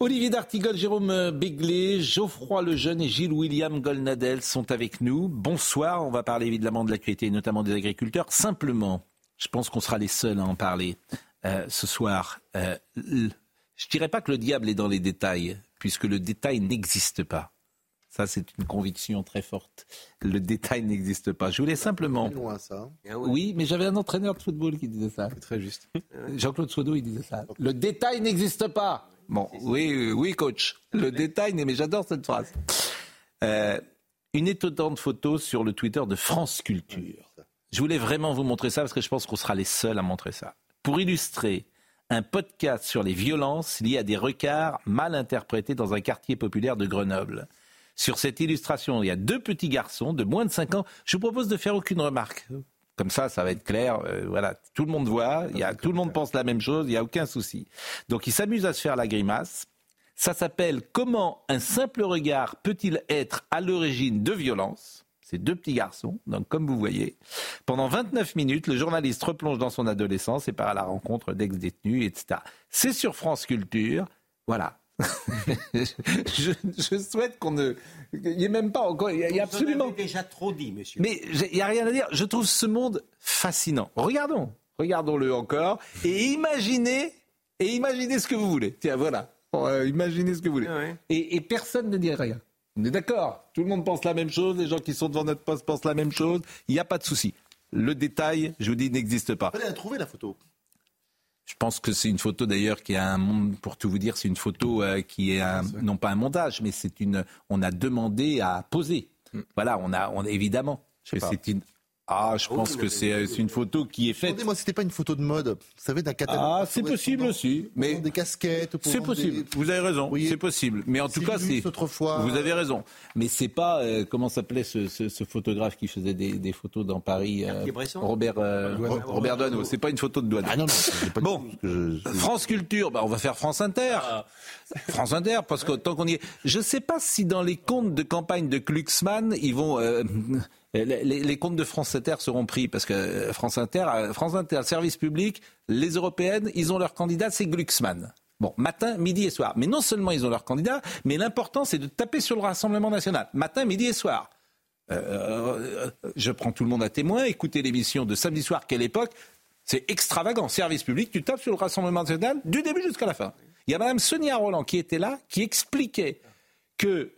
Olivier D'Artigol, Jérôme Béglé, Geoffroy Lejeune et Gilles William Golnadel sont avec nous. Bonsoir, on va parler évidemment de l'actualité, notamment des agriculteurs. Simplement, je pense qu'on sera les seuls à en parler euh, ce soir. Euh, je dirais pas que le diable est dans les détails, puisque le détail n'existe pas. Ça, c'est une conviction très forte. Le détail n'existe pas. Je voulais simplement. loin ça. Oui, mais j'avais un entraîneur de football qui disait ça. C'est très juste. Jean-Claude Sodo, il disait ça. Le détail n'existe pas. Bon, oui, oui, coach. Le détail, mais j'adore cette phrase. Euh, une étonnante photo sur le Twitter de France Culture. Je voulais vraiment vous montrer ça parce que je pense qu'on sera les seuls à montrer ça. Pour illustrer un podcast sur les violences liées à des recarts mal interprétés dans un quartier populaire de Grenoble. Sur cette illustration, il y a deux petits garçons de moins de 5 ans. Je vous propose de faire aucune remarque. Comme ça, ça va être clair. Euh, voilà, tout le monde voit, il y a, tout le monde pense la même chose, il n'y a aucun souci. Donc, ils s'amusent à se faire la grimace. Ça s'appelle Comment un simple regard peut-il être à l'origine de violence? C'est deux petits garçons, donc comme vous voyez. Pendant 29 minutes, le journaliste replonge dans son adolescence et part à la rencontre d'ex-détenus, etc. C'est sur France Culture. Voilà. je, je souhaite qu'on ne. Il n'y ait même pas encore. Il y a, a absolument. déjà trop dit, monsieur. Mais il n'y a rien à dire. Je trouve ce monde fascinant. Regardons. Regardons-le encore. Et imaginez. Et imaginez ce que vous voulez. Tiens, voilà. Euh, imaginez ce que vous voulez. Ouais. Et, et personne ne dit rien. On est d'accord. Tout le monde pense la même chose. Les gens qui sont devant notre poste pensent la même chose. Il n'y a pas de souci. Le détail, je vous dis, n'existe pas. Fallait la trouver la photo. Je pense que c'est une photo d'ailleurs qui a un monde, pour tout vous dire, c'est une photo euh, qui est un, non pas un montage, mais c'est une, on a demandé à poser. Voilà, on a, on évidemment, c'est une, ah, je pense que c'est euh, c'est une photo qui est faite. Attendez, moi, c'était pas une photo de mode. Vous savez, d'un catalogue. Ah, c'est possible aussi, mais des casquettes. c'est possible. des- Vous avez raison, Oui. c'est possible. Mais en tout cas, c'est autrefois. Vous avez raison. Mais c'est pas euh, comment s'appelait ce, ce- ce photographe qui faisait des, des photos dans Paris, euh, Robert euh, Robert Doisneau. C'est pas une photo de Doisneau. Ah non, non, pas Bon. que je- France Culture, bah on va faire France Inter. France Inter, parce que tant qu'on y est. Je ne sais pas si dans les comptes de campagne de Glucksmann, ils vont. Euh, les, comptes de France Inter seront pris parce que euh, France Inter, euh, France Inter, service public, les européennes, ils ont leur candidat, c'est Glucksmann. Bon, matin, midi et soir. Mais non seulement ils ont leur candidat, mais l'important c'est de taper sur le Rassemblement national. Matin, midi et soir. Je prends tout le monde à témoin. Écoutez l'émission de samedi soir, quelle époque C'est extravagant. Service public, tu tapes sur le Rassemblement national du début jusqu'à la fin. Il y a Mme Sonia Roland qui était là, qui expliquait que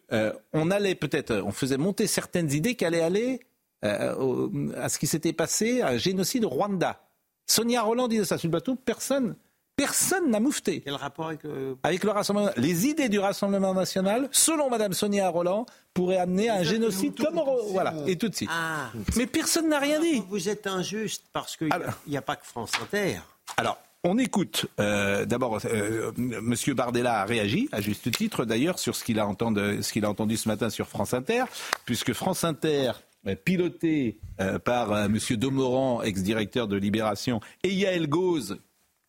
on allait peut-être, on faisait monter certaines idées qui allaient aller à ce qui s'était passé, à un génocide au Rwanda. Sonia Roland disait ça sur le plateau. Personne, personne n'a moufté Quel rapport avec le... avec le Rassemblement. Les idées du Rassemblement national, selon Mme Sonia Roland, pourraient amener à un génocide comme au- voilà et tout de suite. Ah, Mais personne n'a rien dit. vous êtes injuste parce qu'il n'y a, pas que France Inter. Alors, on écoute. euh, D'abord, euh, Monsieur Bardella a réagi, à juste titre d'ailleurs, sur ce qu'il a, entendu- ce qu'il a entendu ce matin sur France Inter, puisque France Inter, euh, piloté euh, par euh, Monsieur Domoran, ex-directeur de Libération, et Yael Gauze,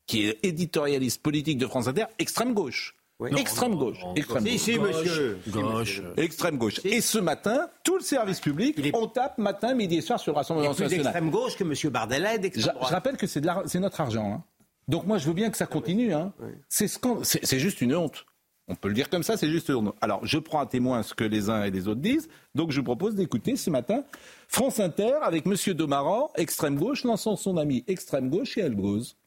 qui est éditorialiste politique de France Inter, extrême gauche. Oui. Extrême gauche. Extrême Si, gauche. si, monsieur. Gauche. Extrême gauche. Et ce matin, tout le service public, est- on tape matin, midi et soir sur le Il Rassemblement national. d'extrême gauche que monsieur Bardella est Je, d'extrême je rappelle que c'est c'est notre argent. hein. Donc moi, je veux bien que ça continue. hein. C'est c'est c'est juste une honte. On peut le dire comme ça, c'est juste. Alors, je prends à témoin ce que les uns et les autres disent. Donc, je propose d'écouter ce matin France Inter avec Monsieur Domaran, extrême gauche, lançant son ami extrême gauche et Elbrose.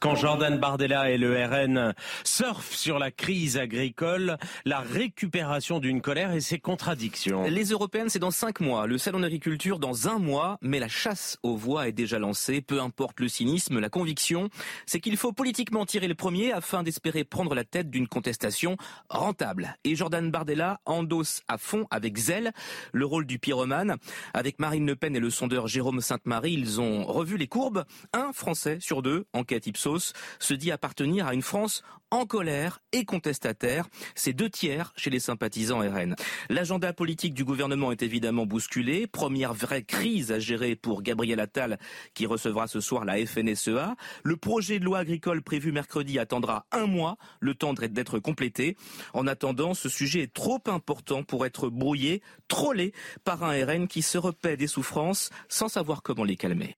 Quand Jordan Bardella et le RN surfent sur la crise agricole, la récupération d'une colère et ses contradictions. Les européennes, c'est dans cinq mois. Le salon d'agriculture dans un mois. Mais la chasse aux voix est déjà lancée. Peu importe le cynisme, la conviction, c'est qu'il faut politiquement tirer le premier afin d'espérer prendre la tête d'une contestation rentable. Et Jordan Bardella endosse à fond, avec zèle, le rôle du pyromane. Avec Marine Le Pen et le sondeur Jérôme Sainte-Marie, ils ont revu les courbes. Un Français sur deux, enquête Ipsos, se dit appartenir à une France en colère et contestataire. C'est deux tiers chez les sympathisants RN. L'agenda politique du gouvernement est évidemment bousculé. Première vraie crise à gérer pour Gabriel Attal qui recevra ce soir la FNSEA. Le projet de loi agricole prévu mercredi attendra un mois, le temps d'être complété. En attendant, ce sujet est trop important pour être brouillé, trollé par un RN qui se repaît des souffrances sans savoir comment les calmer.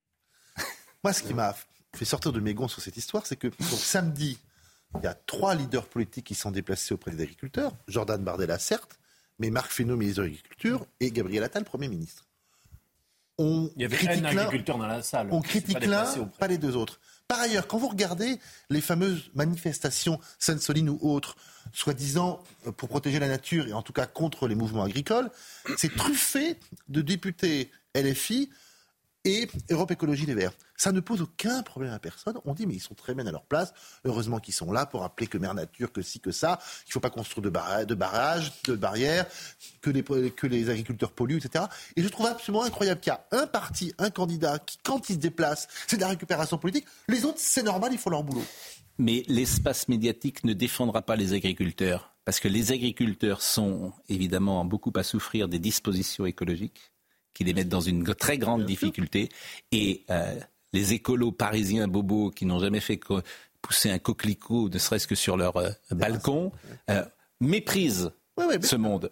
Moi, ce qui m'a fait sortir de mes gonds sur cette histoire, c'est que donc, samedi, il y a trois leaders politiques qui sont déplacés auprès des agriculteurs. Jordan Bardella, certes, mais Marc Fesneau, ministre de l'Agriculture, et Gabriel Attal, Premier ministre. On Il y avait critique un agriculteur dans la salle. on critique l'un, pas les deux autres. Par ailleurs, quand vous regardez les fameuses manifestations Sainte-Soline ou autres, soi-disant euh, pour protéger la nature et en tout cas contre les mouvements agricoles, c'est truffé de députés LFI et Europe Écologie Les Verts. Ça ne pose aucun problème à personne. On dit, mais ils sont très bien à leur place. Heureusement qu'ils sont là pour rappeler que Mère Nature, que ci, que ça, qu'il ne faut pas construire de, barra- de barrages, de barrières, que les, que les agriculteurs polluent, etc. Et je trouve absolument incroyable qu'il y a un parti, un candidat, qui, quand il se déplace, c'est de la récupération politique. Les autres, c'est normal, ils font leur boulot. Mais l'espace médiatique ne défendra pas les agriculteurs, parce que les agriculteurs sont évidemment beaucoup à souffrir des dispositions écologiques qui les mettent dans une très grande difficulté. Et euh, les écolos parisiens bobos qui n'ont jamais fait pousser un coquelicot, ne serait-ce que sur leur euh, balcon, euh, méprisent ce monde,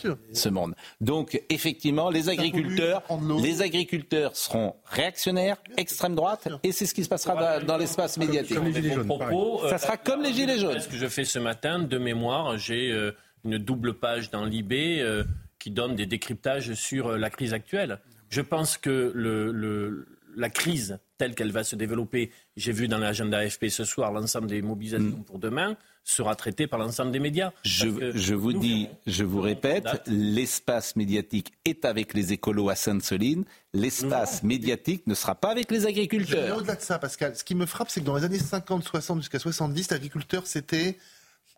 sûr. ce monde. Donc effectivement, les agriculteurs, les agriculteurs seront réactionnaires, extrême droite, et c'est ce qui se passera dans, dans l'espace médiatique. Comme les jaunes, propos, Ça sera comme les gilets jaunes. Ce que je fais ce matin, de mémoire, j'ai euh, une double page dans l'IB euh, qui donne des décryptages sur euh, la crise actuelle. Je pense que le, le- la crise telle qu'elle va se développer, j'ai vu dans l'agenda AFP ce soir l'ensemble des mobilisations pour demain, sera traitée par l'ensemble des médias. Je, vous nous, dis, je vous répète, l'espace médiatique est avec les écolos à Sainte-Soline. L'espace médiatique ne sera pas avec les agriculteurs. au-delà de ça, Pascal. Ce qui me frappe, c'est que dans les années 50, 60 jusqu'à 70, l'agriculteur, c'était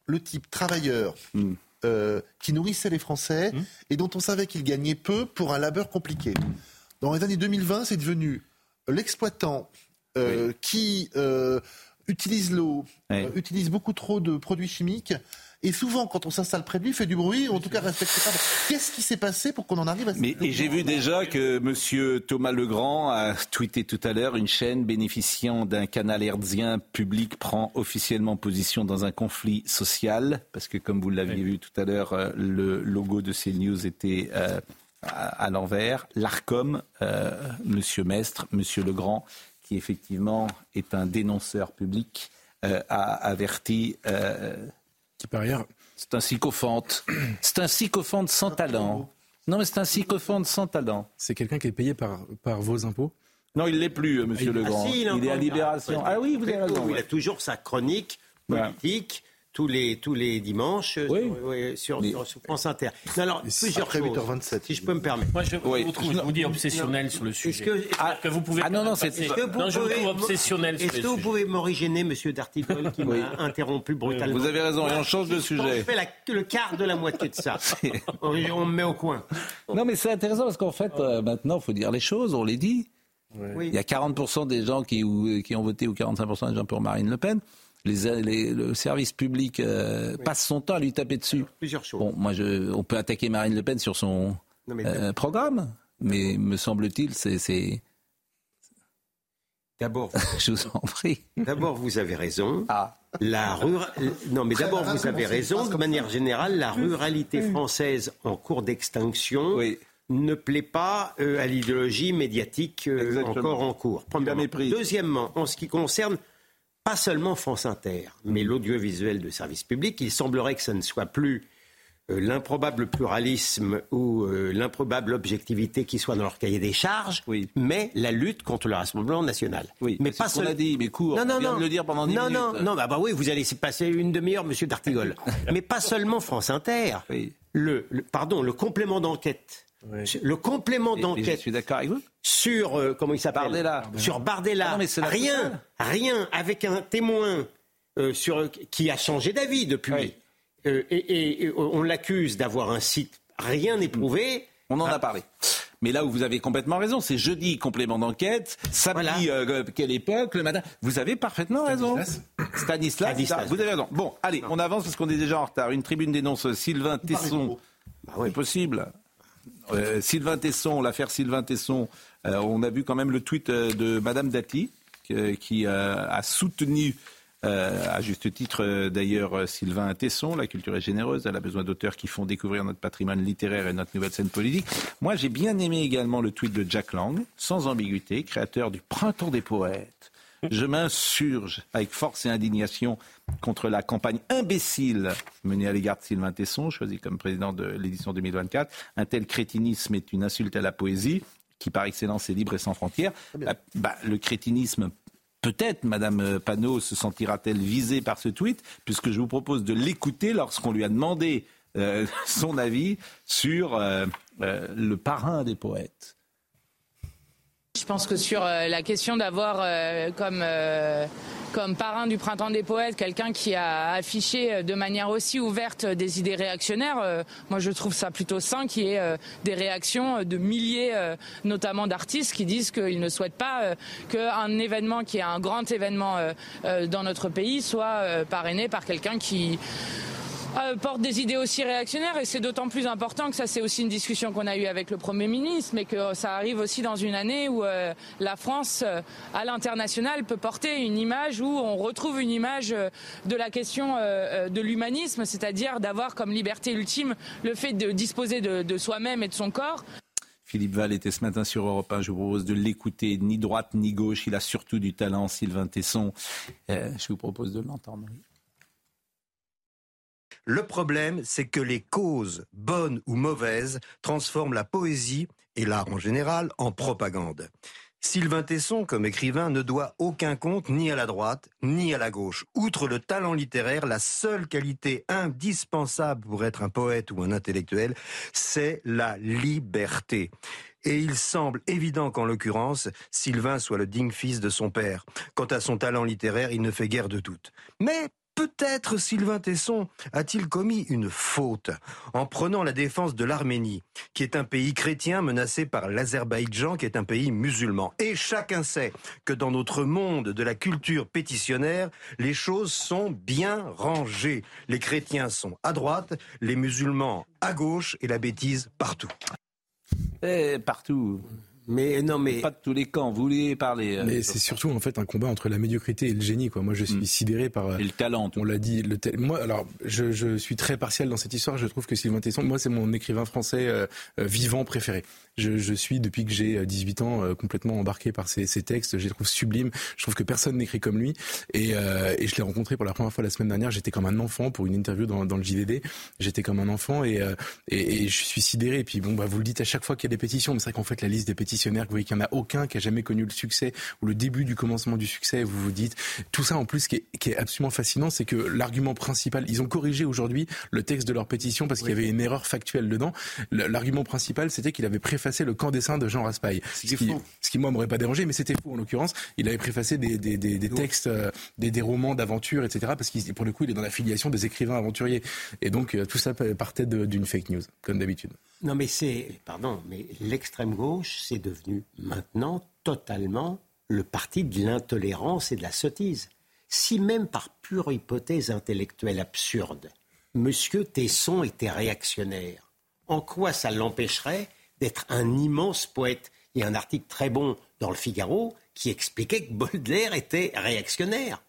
le type travailleur Mm. Euh, qui nourrissait les Français et dont on savait qu'il gagnait peu pour un labeur compliqué. Dans les années 2020, c'est devenu l'exploitant euh, qui euh, utilise l'eau, Oui. utilise beaucoup trop de produits chimiques. Et souvent, quand on s'installe près de lui, il fait du bruit, ou en tout cas respecte pas. Qu'est-ce qui s'est passé pour qu'on en arrive à ce Mais, et j'ai vu déjà que M. Thomas Legrand a tweeté tout à l'heure une chaîne bénéficiant d'un canal hertzien public prend officiellement position dans un conflit social, parce que comme vous l'aviez vu tout à l'heure, euh, le logo de CNews était euh, à, à l'envers. L'ARCOM, euh, M. Mestre, M. Legrand, qui effectivement est un dénonceur public, euh, a averti. euh, Qui par ailleurs, c'est un sycophante. C'est un sycophante sans talent. Non, mais c'est un sycophante sans talent. c'est quelqu'un qui est payé par, par vos impôts. Non, il l'est plus, euh, Monsieur Ah, Legrand. Ah, si, il est à un Libération. Ah oui, vous avez raison. Il a toujours sa chronique politique. Tous les, tous les dimanches Oui. sur, ouais, sur, Mais- sur- sur France Inter. Non, alors, plusieurs après choses, 8h27. si je peux me permettre. Moi, je, Oui. vous trouve, je vous dis obsessionnel sur le Est-ce sujet. que, Ah, que vous pouvez Ah non, non, c'est- est-ce que vous non, je pouvez- trouve obsessionnel sur Est-ce le que vous sujet. pouvez m'originer, monsieur Dartigol, qui m'a interrompu brutalement Vous avez raison, et on change de Je sujet. fais la- le quart de la moitié de ça. on, on me met au coin. Non, mais c'est intéressant parce qu'en fait, euh, maintenant, il faut dire les choses, on les dit. Oui. Il y a 40% des gens qui, ou- qui ont voté ou 45% des gens pour Marine Le Pen. Les, les- le service public euh, passe son temps à lui taper dessus. Plusieurs choses. Bon, moi, je, on peut attaquer Marine Le Pen sur son Non, mais euh, programme, mais me semble-t-il, c'est, c'est- D'abord, je vous en prie. d'abord, vous avez raison. Ah. La rura- Non, mais d'abord, vous avez raison. De manière générale, la ruralité française en cours d'extinction Oui. ne plaît pas euh, à l'idéologie médiatique euh, encore en cours. Premièrement. Deuxièmement, en ce qui concerne pas seulement France Inter, mais l'audiovisuel de service public, il semblerait que ça ne soit plus euh, l'improbable pluralisme ou euh, l'improbable objectivité qui soit dans leur cahier des charges, Oui. mais la lutte contre le Rassemblement national. Oui, mais pas ce qu'on seul- a dit, mais court. Non, non, On vient non. de le dire pendant 10 non, minutes. Non, non, bah, bah oui, vous allez se passer une demi-heure, Monsieur D'Artigol. mais pas seulement France Inter. Oui. Le, le- pardon, le complément d'enquête. Le complément d'enquête Je suis d'accord avec vous. sur euh, comment il s'appelle Bardella. Sur Bardella. Ah non, rien, totale. rien avec un témoin euh, sur qui a changé d'avis depuis. Oui. Euh, et, et- et on l'accuse d'avoir un site rien n'est prouvé. On en Ah. a parlé. Mais là où vous avez complètement raison, c'est jeudi, complément d'enquête, samedi, euh, quelle époque, le matin. Vous avez parfaitement raison. Stanislas, Stanislas. vous avez raison. Bon, allez, on avance parce qu'on est déjà en retard. Une tribune dénonce Sylvain Tesson. Bah oui. C'est possible. Euh, Sylvain Tesson, l'affaire Sylvain Tesson, euh, on a vu quand même le tweet euh, de Madame Dati qui a soutenu, à juste titre d'ailleurs, Sylvain Tesson. La culture est généreuse, elle a besoin d'auteurs qui font découvrir notre patrimoine littéraire et notre nouvelle scène politique. Moi, j'ai bien aimé également le tweet de Jack Lang, sans ambiguïté, créateur du Printemps des poètes. Je m'insurge avec force et indignation contre la campagne imbécile menée à l'égard de Sylvain Tesson, choisi comme président de l'édition 2024. Un tel crétinisme est une insulte à la poésie, qui par excellence est libre et sans frontières. Bah, bah, le crétinisme, peut-être, Madame Panot se sentira-t-elle visée par ce tweet, puisque je vous propose de l'écouter lorsqu'on lui a demandé euh, son avis sur euh, euh, le parrain des poètes. Je pense que sur euh, la question d'avoir euh, comme, euh, comme parrain du Printemps des Poètes quelqu'un qui a affiché de manière aussi ouverte des idées réactionnaires, moi je trouve ça plutôt sain qu'il y ait des réactions de milliers, notamment d'artistes, qui disent qu'ils ne souhaitent pas qu'un événement qui est un grand événement dans notre pays soit parrainé par quelqu'un qui euh, porte des idées aussi réactionnaires et c'est d'autant plus important que ça c'est aussi une discussion qu'on a eue avec le Premier ministre mais que ça arrive aussi dans une année où euh, la France euh, à l'international peut porter une image où on retrouve une image de la question de l'humanisme, c'est-à-dire d'avoir comme liberté ultime le fait de disposer de, de soi-même et de son corps. Philippe Val était ce matin sur Europe 1. Je vous propose de l'écouter, ni droite ni gauche. Il a surtout du talent, Sylvain Tesson. Je vous propose de l'entendre. Le problème, c'est que les causes, bonnes ou mauvaises, transforment la poésie, et l'art en général, en propagande. Sylvain Tesson, comme écrivain, ne doit aucun compte ni à la droite, ni à la gauche. Outre le talent littéraire, la seule qualité indispensable pour être un poète ou un intellectuel, c'est la liberté. Et il semble évident qu'en l'occurrence, Sylvain soit le digne fils de son père. Quant à son talent littéraire, il ne fait guère de doute. Mais peut-être Sylvain Tesson a-t-il commis une faute en prenant la défense de l'Arménie, qui est un pays chrétien menacé par l'Azerbaïdjan, qui est un pays musulman. Et chacun sait que dans notre monde de la culture pétitionnaire, les choses sont bien rangées. Les chrétiens sont à droite, les musulmans à gauche et la bêtise partout. Eh, partout. Mais non, mais Pas de tous les camps. Vous vouliez parler. euh, Mais c'est surtout en fait un combat entre la médiocrité et le génie. Quoi. Moi, je suis Mm. sidéré par. euh, Et le talent. On l'a dit. Le tel- Moi, alors, je, je suis très partial dans cette histoire. Je trouve que Sylvain Tesson, moi, c'est mon écrivain français euh, euh, vivant préféré. Je, je suis depuis que j'ai euh, 18 ans euh, complètement embarqué par ses, ses textes. Je les trouve sublimes. Je trouve que personne n'écrit comme lui. Et, euh, et je l'ai rencontré pour la première fois la semaine dernière. J'étais comme un enfant pour une interview dans, dans le JDD. J'étais comme un enfant et, euh, et, et je suis sidéré. Et puis bon, bah, vous le dites à chaque fois qu'il y a des pétitions, mais c'est vrai qu'en fait la liste des pétitionnaires, vous voyez qu'il y en a aucun qui a jamais connu le succès ou le début du commencement du succès. Vous vous dites tout ça en plus qui est, qui est absolument fascinant, c'est que l'argument principal, ils ont corrigé aujourd'hui le texte de leur pétition parce qu'il y avait une erreur factuelle dedans. L'argument principal, c'était qu'il avait préfacé le camp dessin de Jean Raspail. Ce qui, faux. ce qui moi m'aurait pas dérangé, mais c'était faux en l'occurrence. Il avait préfacé des, des, des, des textes, euh, des, des romans d'aventure, etc. Parce qu'il pour le coup, il est dans la filiation des écrivains aventuriers. Et donc euh, tout ça partait d'une fake news, comme d'habitude. Non, mais c'est. Pardon, mais l'extrême gauche, c'est devenu maintenant totalement le parti de l'intolérance et de la sottise. Si même par pure hypothèse intellectuelle absurde, M. Tesson était réactionnaire, en quoi ça l'empêcherait d'être un immense poète Il y a un article très bon dans le Figaro qui expliquait que Baudelaire était réactionnaire.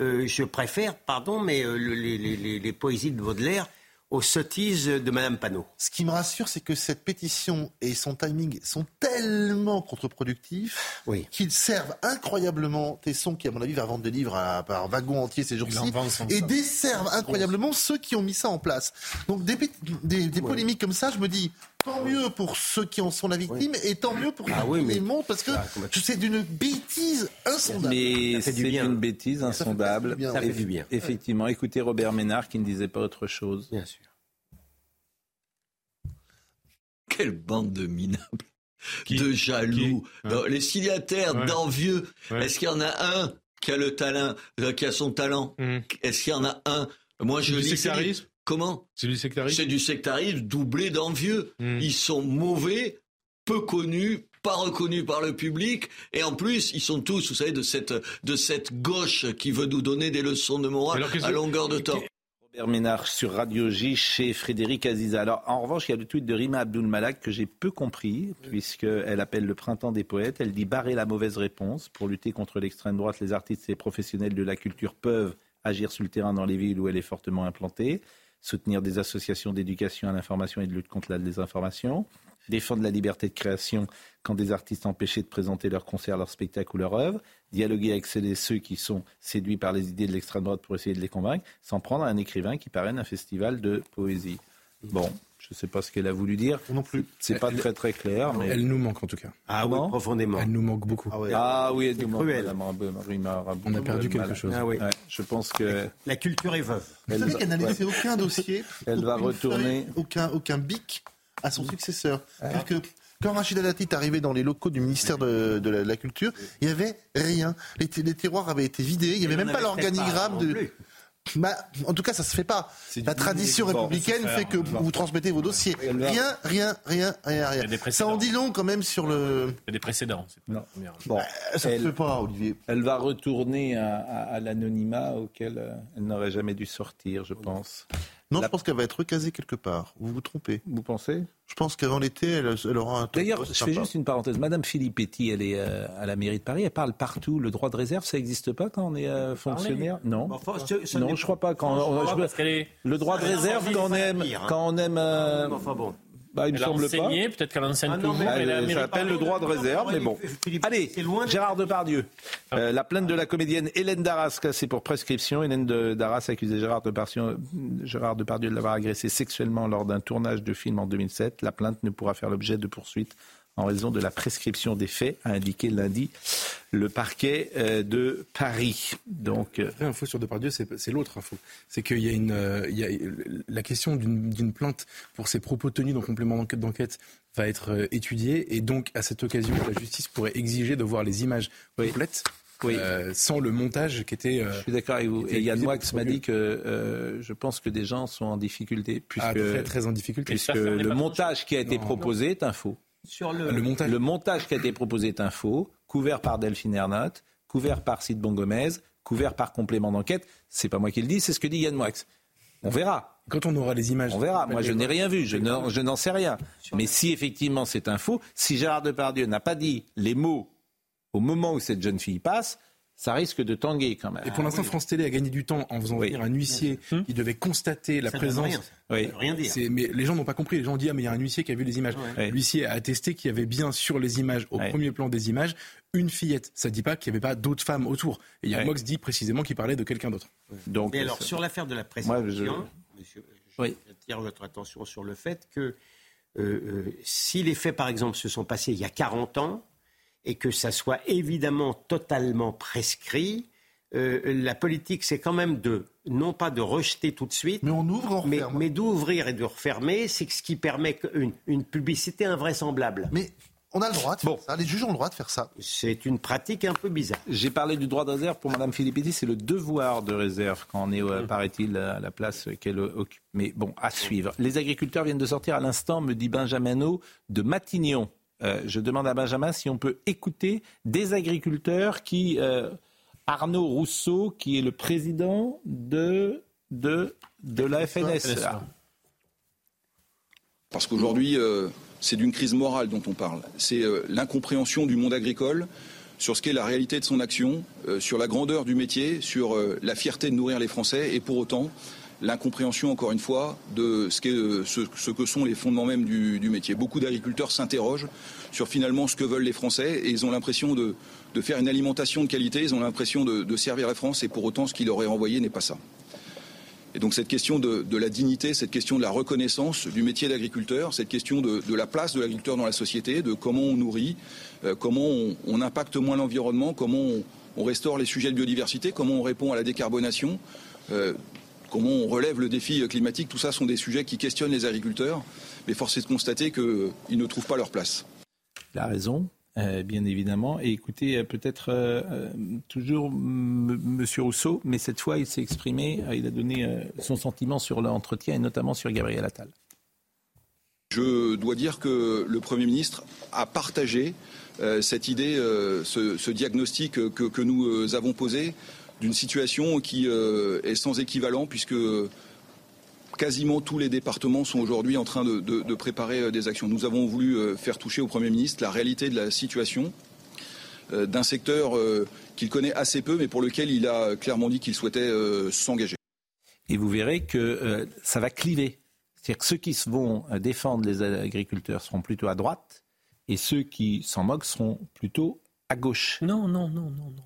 Euh, je préfère, pardon, mais euh, le- les, les- les- les poésies de Baudelaire aux sottises de Madame Panot. Ce qui me rassure, c'est que cette pétition et son timing sont tellement contre-productifs Oui. qu'ils servent incroyablement Tesson, qui à mon avis va vendre des livres à- par wagon entier ces jours-ci, et ça. desservent incroyablement ceux qui ont mis ça en place. Donc des, pét- des, des polémiques comme ça, je me dis, tant mieux pour ceux qui en sont la victime, et tant mieux pour Ah oui, mais- parce que sais d'une bêtise insondable. Mais c'est une bêtise Ça fait insondable. du bien. Ça fait du bien. Effectivement, écoutez Robert Ménard qui ne disait pas autre chose. Bien sûr. Quelle bande de minables, Qui de jaloux, Qui Non, les signataires Ouais. d'envieux. Ouais. Est-ce qu'il y en a un qui a le talent, euh, qui a son talent Mhm. Est-ce qu'il y en a un Moi, je Du lis. Comment C'est du sectarisme C'est du sectarisme doublé d'envieux. Mhm. Ils sont mauvais, peu connus, pas reconnus par le public, et en plus, ils sont tous, vous savez, de cette de cette gauche qui veut nous donner des leçons de morale à longueur de temps. Robert Ménard sur Radio J chez Frédéric Aziza. Alors, en revanche, il y a le tweet de Rima Abdul Malak que j'ai peu compris, puisqu'elle appelle le printemps des poètes. Elle dit barrer la mauvaise réponse. Pour lutter contre l'extrême droite, les artistes et les professionnels de la culture peuvent agir sur le terrain dans les villes où elle est fortement implantée, soutenir des associations d'éducation à l'information et de lutte contre la désinformation, défendre la liberté de création quand des artistes empêchés de présenter leurs concerts, leurs spectacles ou leurs œuvres, dialoguer avec ceux qui sont séduits par les idées de l'extrême droite pour essayer de les convaincre, s'en prendre à un écrivain qui parraine un festival de poésie. Bon, je ne sais pas ce qu'elle a voulu dire. Non plus. C'est pas très très clair, mais... Elle nous manque en tout cas. Ah oui, profondément. Elle nous manque beaucoup. Ah ouais. Ah oui, elle nous manque, cruel. On a perdu quelque Mal. chose. Ah oui. Ouais, je pense que La culture est veuve. Vous elle savez va- qu'elle n'a ouais. laissé aucun dossier, Elle va retourner. feuille, aucun, aucun bic à son successeur. C'est-à-dire que quand Rachida Dati est arrivé dans les locaux du ministère de, de la, de la Culture, il n'y avait rien. Les, les tiroirs avaient été vidés, il n'y avait même pas l'organigramme de... Bah, en tout cas, ça se fait pas. La tradition Bon, républicaine fait que vous transmettez vos dossiers. Rien, rien, rien, rien, rien. Il y a des Ça précédents. en dit long quand même sur le. Il y a des précédents. c'est pas Non. la première. Bon, Ça ne elle, se fait pas, Olivier. elle va retourner à, à- à l'anonymat auquel euh, elle n'aurait jamais dû sortir, je pense. Non, La- je pense qu'elle va être recasée quelque part. Vous vous trompez. Vous pensez? Je pense qu'avant l'été, elle, elle aura un. D'ailleurs, je fais juste une parenthèse. Madame Filippetti, elle est euh, à la mairie de Paris. Elle parle partout. Le droit de réserve, ça n'existe pas quand on est euh, fonctionnaire? Non. Enfin, ce non, je crois pas. Quand on- je- le droit de réserve, ça, quand on aime, pire, hein. quand on aime, euh, Enfin bon. Bah, il me semble pas. peut-être qu'elle enseigne Ah non, toujours. mais- elle ça mairie s'appelle le droit de réserve, mais bon. Philippe, Allez, c'est Gérard Depardieu. Euh, la plainte de la comédienne Hélène Darras, classée pour prescription. Hélène de Darras accusait Gérard Depardieu, Gérard Depardieu de l'avoir agressé sexuellement lors d'un tournage de film en 2007. La plainte ne pourra faire l'objet de poursuites en raison de la prescription des faits, a indiqué lundi le parquet euh, de Paris. Donc, euh, info sur Depardieu, c'est l'autre info. C'est qu'il y a une, euh, il y a la question d'une plainte pour ses propos tenus dans complément d'enquête- va être étudiée et donc à cette occasion, la justice pourrait exiger de voir les images complètes Oui. euh, sans le montage qui était. euh, je suis d'accord avec vous. Et Yann Moix m'a dit que euh, je pense que des gens sont en difficulté puisque, ah, très très en difficulté. puisque ça le montage qui a été Non. proposé est un faux. Sur le, Le montage. Le montage qui a été proposé est un faux, couvert par Delphine Ernotte, couvert par Sid Bongomez, couvert par complément d'enquête. C'est pas moi qui le dis, c'est ce que dit Yann Moix. On verra, Quand on aura les images. on verra. Moi, je n'ai rien vu, je n'en je n'en sais rien. Mais si effectivement c'est un faux, si Gérard Depardieu n'a pas dit les mots au moment où cette jeune fille passe, ça risque de tanguer quand même. Et pour l'instant, France Télé a gagné du temps en faisant Oui. venir un huissier qui devait constater la ça présence. rien. Oui. Rien dire. Mais les gens n'ont pas compris. Les gens ont dit ah mais il y a un huissier qui a vu les images. Ouais. L'huissier a attesté qu'il y avait bien sur les images, au Ouais. premier plan des images, une fillette. Ça dit pas qu'il n'y avait pas d'autres femmes autour. Et Yann Ouais. Mox dit précisément qu'il parlait de quelqu'un d'autre. Donc, Et alors, ça- sur l'affaire de la Moi, prescription, je- monsieur, je Oui. j'attire votre attention sur le fait que euh, euh, si les faits, par exemple, se sont passés il y a 40 ans et que ça soit évidemment totalement prescrit, euh, la politique, c'est quand même de, non pas de rejeter tout de suite, Mais on ouvre, on mais, referme. mais d'ouvrir et de refermer, c'est ce qui permet une, une publicité invraisemblable. Mais on a le droit de faire Bon. ça. Les juges ont le droit de faire ça. C'est une pratique un peu bizarre. J'ai parlé du droit de réserve pour Mme Filippetti, c'est le devoir de réserve quand on est, euh, paraît-il, à la place qu'elle occupe. Mais bon, à suivre. Les agriculteurs viennent de sortir à l'instant, me dit Benjamin O, de Matignon. Euh, je demande à Benjamin si on peut écouter des agriculteurs qui... euh, Arnaud Rousseau, qui est le président de, de, de la FNSEA. Parce qu'aujourd'hui, euh, c'est d'une crise morale dont on parle. C'est euh, l'incompréhension du monde agricole sur ce qu'est la réalité de son action, euh, sur la grandeur du métier, sur euh, la fierté de nourrir les Français. Et pour autant, l'incompréhension, encore une fois, de ce, ce que sont les fondements même du, métier. Beaucoup d'agriculteurs s'interrogent sur finalement ce que veulent les Français et ils ont l'impression de, faire une alimentation de qualité, ils ont l'impression de, servir la France et pour autant ce qui leur est renvoyé n'est pas ça. Et donc cette question de, la dignité, cette question de la reconnaissance du métier d'agriculteur, cette question de, la place de l'agriculteur dans la société, de comment on nourrit, euh, comment on, impacte moins l'environnement, comment on, on restaure les sujets de biodiversité, comment on répond à la décarbonation, euh, comment on relève le défi climatique, tout ça sont des sujets qui questionnent les agriculteurs, mais force est de constater qu'ils ne trouvent pas leur place. Il a raison, euh, bien évidemment. Et écoutez, euh, peut-être euh, toujours M. Monsieur Rousseau, mais cette fois, il s'est exprimé, il a donné son sentiment sur l'entretien et notamment sur Gabriel Attal. Je dois dire que le Premier ministre a partagé euh, cette idée, euh, ce, ce diagnostic que, que nous avons posé d'une situation qui euh, est sans équivalent puisque quasiment tous les départements sont aujourd'hui en train de, de- de préparer euh, des actions. Nous avons voulu euh, faire toucher au Premier ministre la réalité de la situation euh, d'un secteur euh, qu'il connaît assez peu mais pour lequel il a clairement dit qu'il souhaitait euh, s'engager. Et vous verrez que euh, ça va cliver. C'est-à-dire que ceux qui se vont défendre les agriculteurs seront plutôt à droite et ceux qui s'en moquent seront plutôt à gauche. Non, non, non, non, non.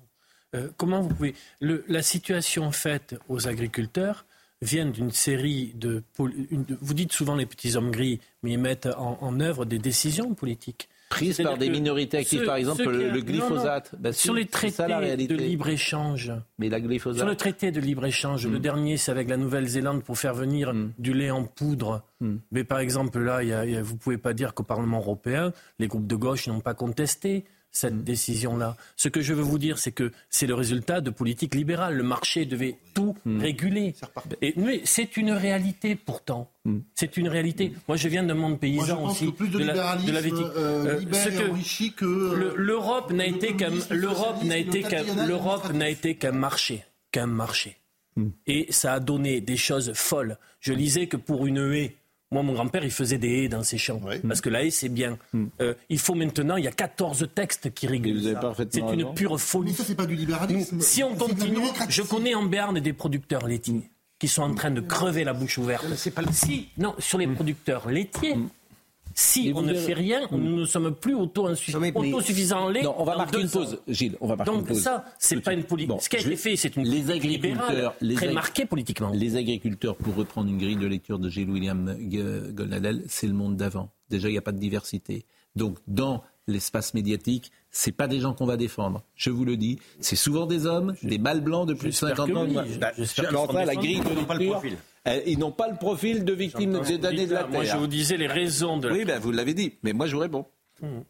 Euh, comment vous pouvez. Le- la situation faite aux agriculteurs vient d'une série de, Vous dites souvent les petits hommes gris, mais ils mettent en, en œuvre des décisions politiques. Prises par des minorités actives, ceux- par exemple, le- a- le non, glyphosate. non. Bah Sur les traités ça, de libre-échange. Mais la glyphosate. Sur le traité de libre-échange, le dernier, c'est avec la Nouvelle-Zélande pour faire venir du lait en poudre. Mais par exemple, là, il y a- il y a- vous ne pouvez pas dire qu'au Parlement européen, les groupes de gauche n'ont pas contesté cette décision-là. Ce que je veux vous dire, c'est que c'est le résultat de politique libérale. Le marché devait tout réguler. Et, mais c'est une réalité pourtant. C'est une réalité. Moi, je viens d'un monde Moi, je paysan pense aussi. que plus de, la- de euh, Euh, libère ce et que- euh, le- L'Europe n'a le été qu'un communisme, le l'Europe n'a socialisme, été le qu'un tatillonnage l'Europe n'a été qu'un marché, qu'un marché. Et ça a donné des choses folles. Je lisais que pour une haie, moi mon grand-père il faisait des haies dans ses champs parce que la haie c'est bien. Euh, il faut maintenant il y a 14 textes qui régulent vous avez ça. parfaitement C'est une raison. pure folie. Mais ça, c'est pas du libéralisme. Si on continue, je connais en Berne des producteurs laitiers qui sont en train de crever la bouche ouverte. Si, non, sur les producteurs laitiers, si Mais on ne verrez- fait rien, nous ne sommes plus autosuffisants en lait. Non, on va marquer une ans. pause, Gilles. On va marquer une Donc pause. ça, c'est pas une politique. Bon, Ce qui a été fait, c'est une les politique libérale, agriculteurs, les très ag- marquée politiquement. Les agriculteurs, pour reprendre une grille de lecture de Gilles William Golnadel, c'est le monde d'avant. Déjà, il n'y a pas de diversité. Donc, dans l'espace médiatique, c'est pas des gens qu'on va défendre. Je vous le dis, c'est souvent des hommes, des mâles blancs de plus de J'espère 50 que ans. oui. Bah, J'espère la grille pas le profil. Euh, ils n'ont pas le profil de victimes des de la Moi, je Terre. vous disais les raisons de. la- Oui, ben, vous l'avez dit, mais moi je vous réponds.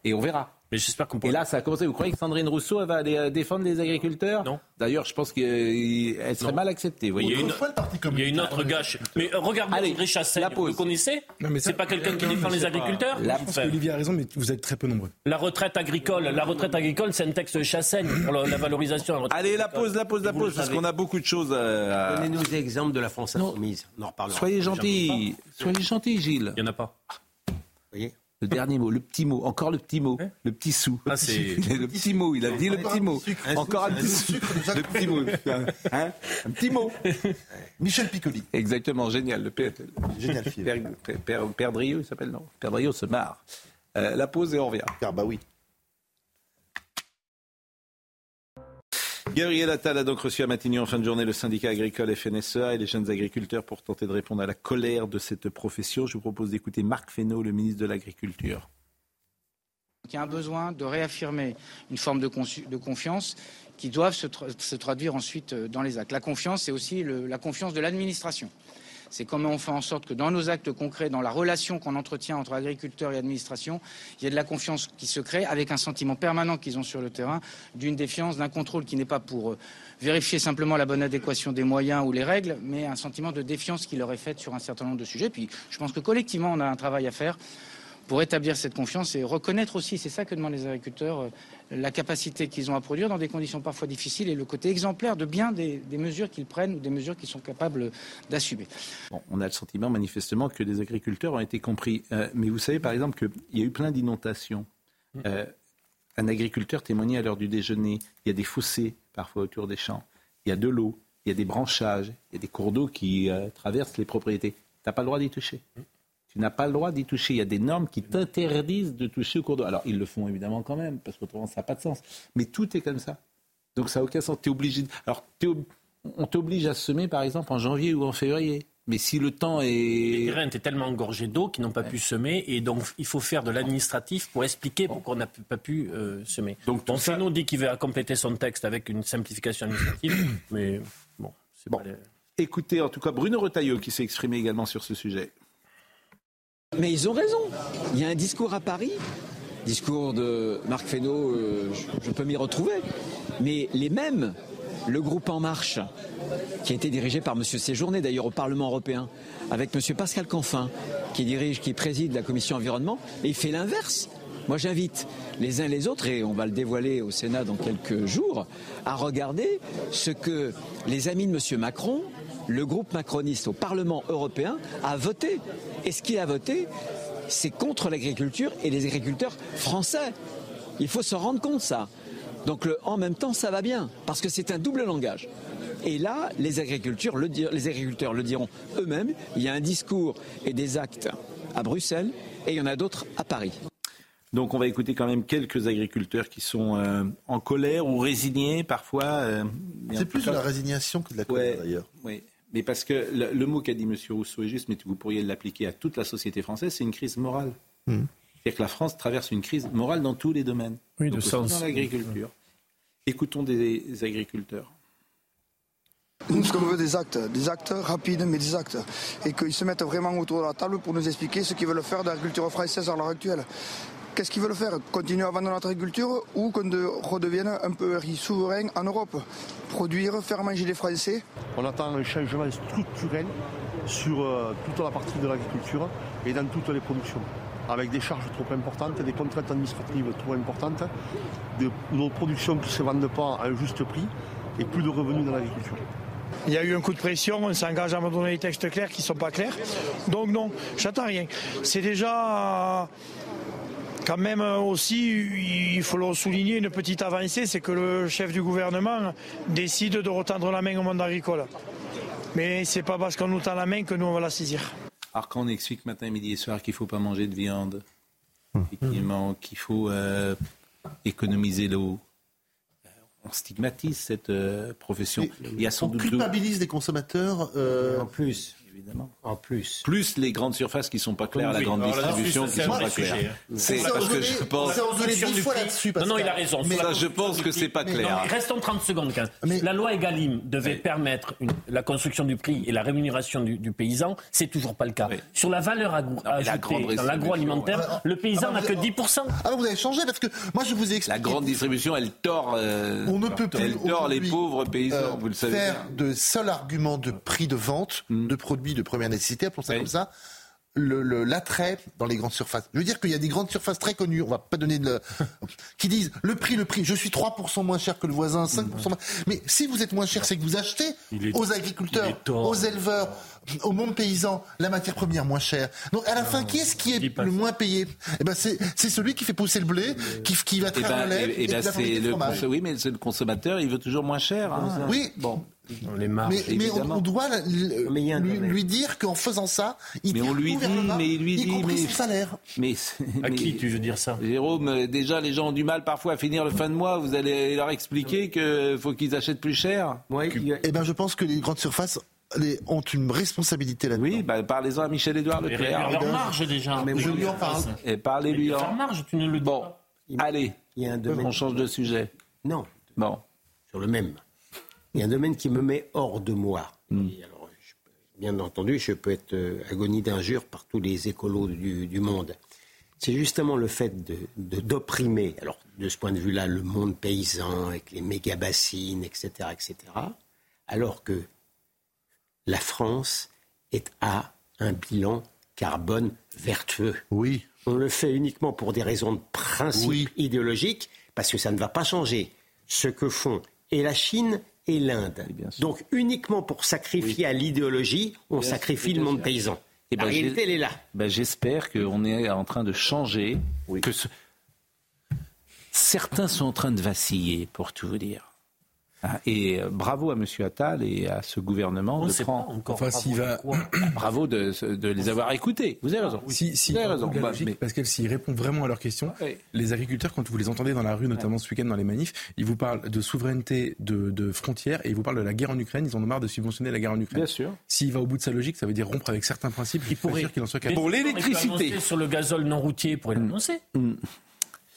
Et on verra. Mais j'espère qu'on Et pourra. là, ça a commencé. Vous croyez que Sandrine Rousseau elle va aller euh, défendre les agriculteurs Non. D'ailleurs, je pense qu'elle serait Non. mal acceptée. vous voyez. Il y a une- Autrefois, le Parti Il y a communiste. une autre gâche. Mais euh, regardez Allez, André Chassaigne, la vous pause. connaissez Non, mais ça- C'est pas quelqu'un qui Non, défend les c'est pas- agriculteurs La- Je pense Enfin, qu'Olivier a raison, mais vous êtes très peu nombreux. La retraite agricole, la retraite agricole, c'est un texte de Chassaigne pour la, la valorisation. de la retraite Allez, la agricole. pause, la pause, la Vous le pause, parce savez. qu'on a beaucoup de choses à. Donnez-nous des exemples de la France insoumise. On en reparlera. Soyez gentil, soyez gentil, Gilles. Il n'y en a pas. pas. Vous voyez Le dernier mot, le petit mot, encore le petit mot, le petit sou. Ah, c'est- le petit mot, il a dit le petit mot. Encore un petit de Jacques Le petit mot. Hein un petit mot. Michel Piccoli. Exactement, génial. Le père, Génial film. père, père, père, Père Drieux, il s'appelle, non? Père Drieux se marre. Euh, la pause et on revient. Car bah oui. Gabriel Attal a donc reçu à Matignon en fin de journée le syndicat agricole FNSEA et les jeunes agriculteurs pour tenter de répondre à la colère de cette profession. Je vous propose d'écouter Marc Fesneau, le ministre de l'Agriculture. Il y a un besoin de réaffirmer une forme de, confiance qui doivent se, tra- se traduire ensuite euh, dans les actes. La confiance, c'est aussi la confiance de l'administration. C'est comment on fait en sorte que dans nos actes concrets, dans la relation qu'on entretient entre agriculteurs et administration, il y ait de la confiance qui se crée avec un sentiment permanent qu'ils ont sur le terrain, d'une défiance, d'un contrôle qui n'est pas pour euh, vérifier simplement la bonne adéquation des moyens ou les règles, mais un sentiment de défiance qui leur est faite sur un certain nombre de sujets. Puis je pense que collectivement, on a un travail à faire pour établir cette confiance et reconnaître aussi, c'est ça que demandent les agriculteurs, euh, la capacité qu'ils ont à produire dans des conditions parfois difficiles et le côté exemplaire de bien des, des mesures qu'ils prennent ou des mesures qu'ils sont capables d'assumer. Bon, on a le sentiment manifestement que les agriculteurs ont été compris. Euh, mais vous savez par exemple qu'il y a eu plein d'inondations. Euh, un agriculteur témoignait à l'heure du déjeuner. Il y a des fossés parfois autour des champs. Il y a de l'eau. il y a des branchages, il y a des cours d'eau qui euh, traversent les propriétés. Tu n'as pas le droit d'y toucher. Tu n'as pas le droit d'y toucher. Il y a des normes qui t'interdisent de toucher au cours d'eau. Alors, ils le font évidemment quand même, parce qu'autrement, ça n'a pas de sens. Mais tout est comme ça. Donc, ça n'a aucun sens. Tu es obligé. Alors, on t'oblige à semer, par exemple, en janvier ou en février. Mais si le temps est. Les terrains étaient tellement engorgés d'eau qu'ils n'ont pas pu semer et donc il faut faire de l'administratif pour expliquer pourquoi on n'a pas pu euh, semer. Donc, bon, ça... dit qu'il va compléter son texte avec une simplification administrative, mais bon, c'est bon. Écoutez, en tout cas, Bruno Retailleau qui s'est exprimé également sur ce sujet. Mais ils ont raison. Il y a un discours à Paris, discours de Marc Fesneau, euh, je, peux m'y retrouver, mais les mêmes le groupe En Marche, qui a été dirigé par M. Séjourné d'ailleurs au Parlement européen, avec M. Pascal Canfin, qui dirige, qui préside la commission environnement, et il fait l'inverse. Moi, j'invite les uns les autres, et on va le dévoiler au Sénat dans quelques jours, à regarder ce que les amis de M. Macron, le groupe macroniste au Parlement européen, a voté. Et ce qu'il a voté, c'est contre l'agriculture et les agriculteurs français. Il faut se rendre compte, ça. Donc le, en même temps, ça va bien, parce que c'est un double langage. Et là, les, agriculteurs le, les agriculteurs le diront eux-mêmes, il y a un discours et des actes à Bruxelles, et il y en a d'autres à Paris. Donc on va écouter quand même quelques agriculteurs qui sont euh, en colère ou résignés parfois. Euh, c'est plus de la résignation que de la colère d'ailleurs. Oui, mais parce que le, le mot qu'a dit M. Rousseau est juste, mais vous pourriez l'appliquer à toute la société française, c'est une crise morale. Mmh. C'est-à-dire que la France traverse une crise morale dans tous les domaines. Oui, de sens. Dans l'agriculture. Écoutons des agriculteurs. Nous, ce qu'on veut, des actes, des actes rapides, mais des actes. Et qu'ils se mettent vraiment autour de la table pour nous expliquer ce qu'ils veulent faire de l'agriculture française à l'heure actuelle. Qu'est-ce qu'ils veulent faire? Continuer à vendre notre agriculture ou qu'on redevienne un peu souverain en Europe? Produire, faire manger les Français? On attend un changement structurel sur euh, toute la partie de l'agriculture et dans toutes les productions avec des charges trop importantes, des contraintes administratives trop importantes, de nos productions qui ne se vendent pas à un juste prix et plus de revenus dans l'agriculture. Il y a eu un coup de pression, on s'engage à me donner des textes clairs qui ne sont pas clairs. Donc non, j'attends rien. C'est déjà quand même aussi, il faut le souligner, une petite avancée, c'est que le chef du gouvernement décide de retendre la main au monde agricole. Mais ce n'est pas parce qu'on nous tend la main que nous on va la saisir. Alors quand on explique matin, midi et soir qu'il ne faut pas manger de viande, effectivement, qu'il faut euh, économiser l'eau, euh, on stigmatise cette euh, profession. Il y a sans on doute culpabilise les consommateurs. euh, En plus, évidemment. En plus. Plus les grandes surfaces qui sont pas claires, la grande alors distribution qui c'est sont pas claires. hein. C'est parce que je pense. fois là-dessus, Non, non, il a raison. Mais ça, je pense que c'est pas clair. restons 30 secondes. Quand La loi Egalim devait permettre la construction du prix et la rémunération du, paysan. C'est toujours pas le cas. Sur la valeur ajoutée dans l'agroalimentaire, le paysan Ah, n'a que vous- 10%. Ah, vous avez changé parce que moi je vous ai expliqué. La grande distribution, elle tord, euh, On ne peut plus elle tord les pauvres paysans, euh, vous le savez. faire de seul argument de prix de vente Mm. de produits de première nécessité, appelons ça comme ça, le- le- l'attrait dans les grandes surfaces. Je veux dire qu'il y a des grandes surfaces très connues, on va pas donner de le- qui disent le prix, le prix, je suis 3% moins cher que le voisin, 5% moins. Mais si vous êtes moins cher, c'est que vous achetez est- aux agriculteurs, aux éleveurs, au monde paysan, la matière première moins chère. Donc à la fin, qui est-ce qui est le moins payé? Eh ben c'est celui qui fait pousser le blé, qui, qui va Eh traire ben, le lait eh- eh et ben, va c'est le le, oui, mais le consommateur, il veut toujours moins cher. hein. Oui, Bon, Les marges. mais, mais on, on doit Mais y a lui, dire qu'en faisant ça, il Mais on lui dit, bas, mais il lui y dit, compris mais- son salaire. mais, À mais- qui tu veux dire ça? Jérôme, euh, déjà les gens ont du mal parfois à finir le fin de mois. Vous allez leur expliquer qu'il faut qu'ils achètent plus cher. Ouais, a- Eh ben, je pense que les grandes surfaces les, ont une responsabilité là-dedans. Oui, bah, parlez-en à Michel-Édouard Leclerc. leur marge déjà. je lui en parle. Et parlez-lui Leur en. marge, tu ne le dis Bon, pas. allez, il y a un domaine. on change de sujet. Non, Bon. sur le même. Il y a un domaine qui me met hors de moi. Hmm. Et alors, je- bien entendu, je peux être euh, agonie d'injures par tous les écolos du, du monde. C'est justement le fait de- de- d'opprimer, alors de ce point de vue-là, le monde paysan avec les méga-bassines, etc., etc., alors que la France est à un bilan carbone vertueux. Oui. On le fait uniquement pour des raisons de principe Oui. idéologiques, parce que ça ne va pas changer ce que font et la Chine et l'Inde. Donc uniquement pour sacrifier à l'idéologie, on Bien sacrifie le monde paysan. Eh la ben, réalité, j'ai- elle est là. Ben, J'espère qu'on est en train de changer. Que ce- Certains sont en train de vaciller, pour tout vous dire. Ah, Et euh, bravo à M. Attal et à ce gouvernement On de sait prendre. pas encore. Enfin, Bravo s'il va-. Bravo de, de les avoir écoutés. Vous avez raison. Si, si, Vous avez raison. bout de la Bah, logique, mais- Pascal, s'ils répondent vraiment à leurs questions, Oui. les agriculteurs, quand vous les entendez dans la rue, notamment ce week-end dans les manifs, ils vous parlent de souveraineté, de, de frontières, et ils vous parlent de la guerre en Ukraine. Ils en ont marre de subventionner la guerre en Ukraine. Bien sûr. S'il va au bout de sa logique, ça veut dire rompre avec certains principes. Pas pourrait- sûr qu'il en soit capable. Pour il l'électricité. Sur le gazole non routier, il pourrait l'annoncer.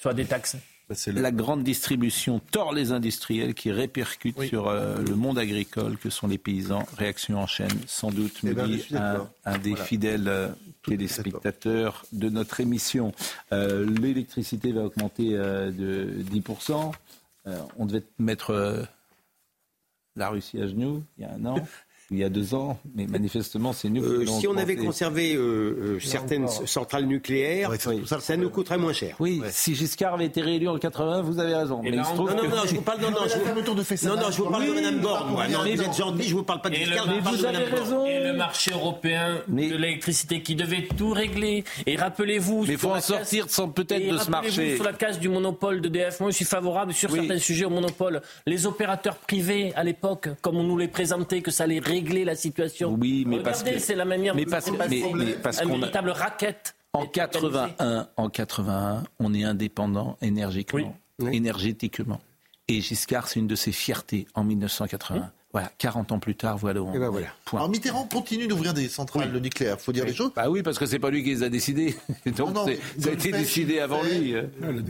Soit des taxes. Bah, La grande distribution tord les industriels qui répercute sur euh, le monde agricole que sont les paysans. Réaction en chaîne, sans doute, me Eh ben, je dit un, des Voilà. fidèles euh, téléspectateurs de notre émission. Euh, L'électricité va augmenter euh, de 10%. Euh, on devait mettre euh, la Russie à genoux il y a un an. Il y a deux ans, mais manifestement, c'est nous Euh, si on avait conservé euh, euh, certaines centrales nucléaires, Ouais, tout ça, ça nous coûterait moins cher. Oui, si Giscard avait été réélu en 80, vous avez raison. Mais là, il se Non, non, que- non, je vous parle, non, non, je vous, de non, non, je vous parle de Oui, Madame Borne, moi. Non, vous êtes gentil, je vous parle pas de Giscard, mais vous de avez Borne. raison. Et le marché européen Mais- de l'électricité qui devait tout régler. Et rappelez-vous. Mais faut en sortir sans peut-être de ce marché. Sur la case du monopole de DF, moi je suis favorable sur Oui. certains sujets au monopole. Les opérateurs privés à l'époque, comme on nous les présentait, que ça allait régler la situation. Oui, mais parce Regardez, que- c'est la manière mais parce mais- mais parce Un qu'on a- véritable raquette. En est organisée. 81, en 81, on est indépendant énergiquement, énergétiquement. Et Giscard, c'est une de ses fiertés en 1980. Voilà, 40 ans plus tard, voilà où on Et ben est. voilà. Point. Alors Mitterrand continue d'ouvrir des centrales nucléaires, faut dire les choses. Bah oui, parce que c'est pas lui qui les a décidés. Donc Non, ça a été décidé avant lui.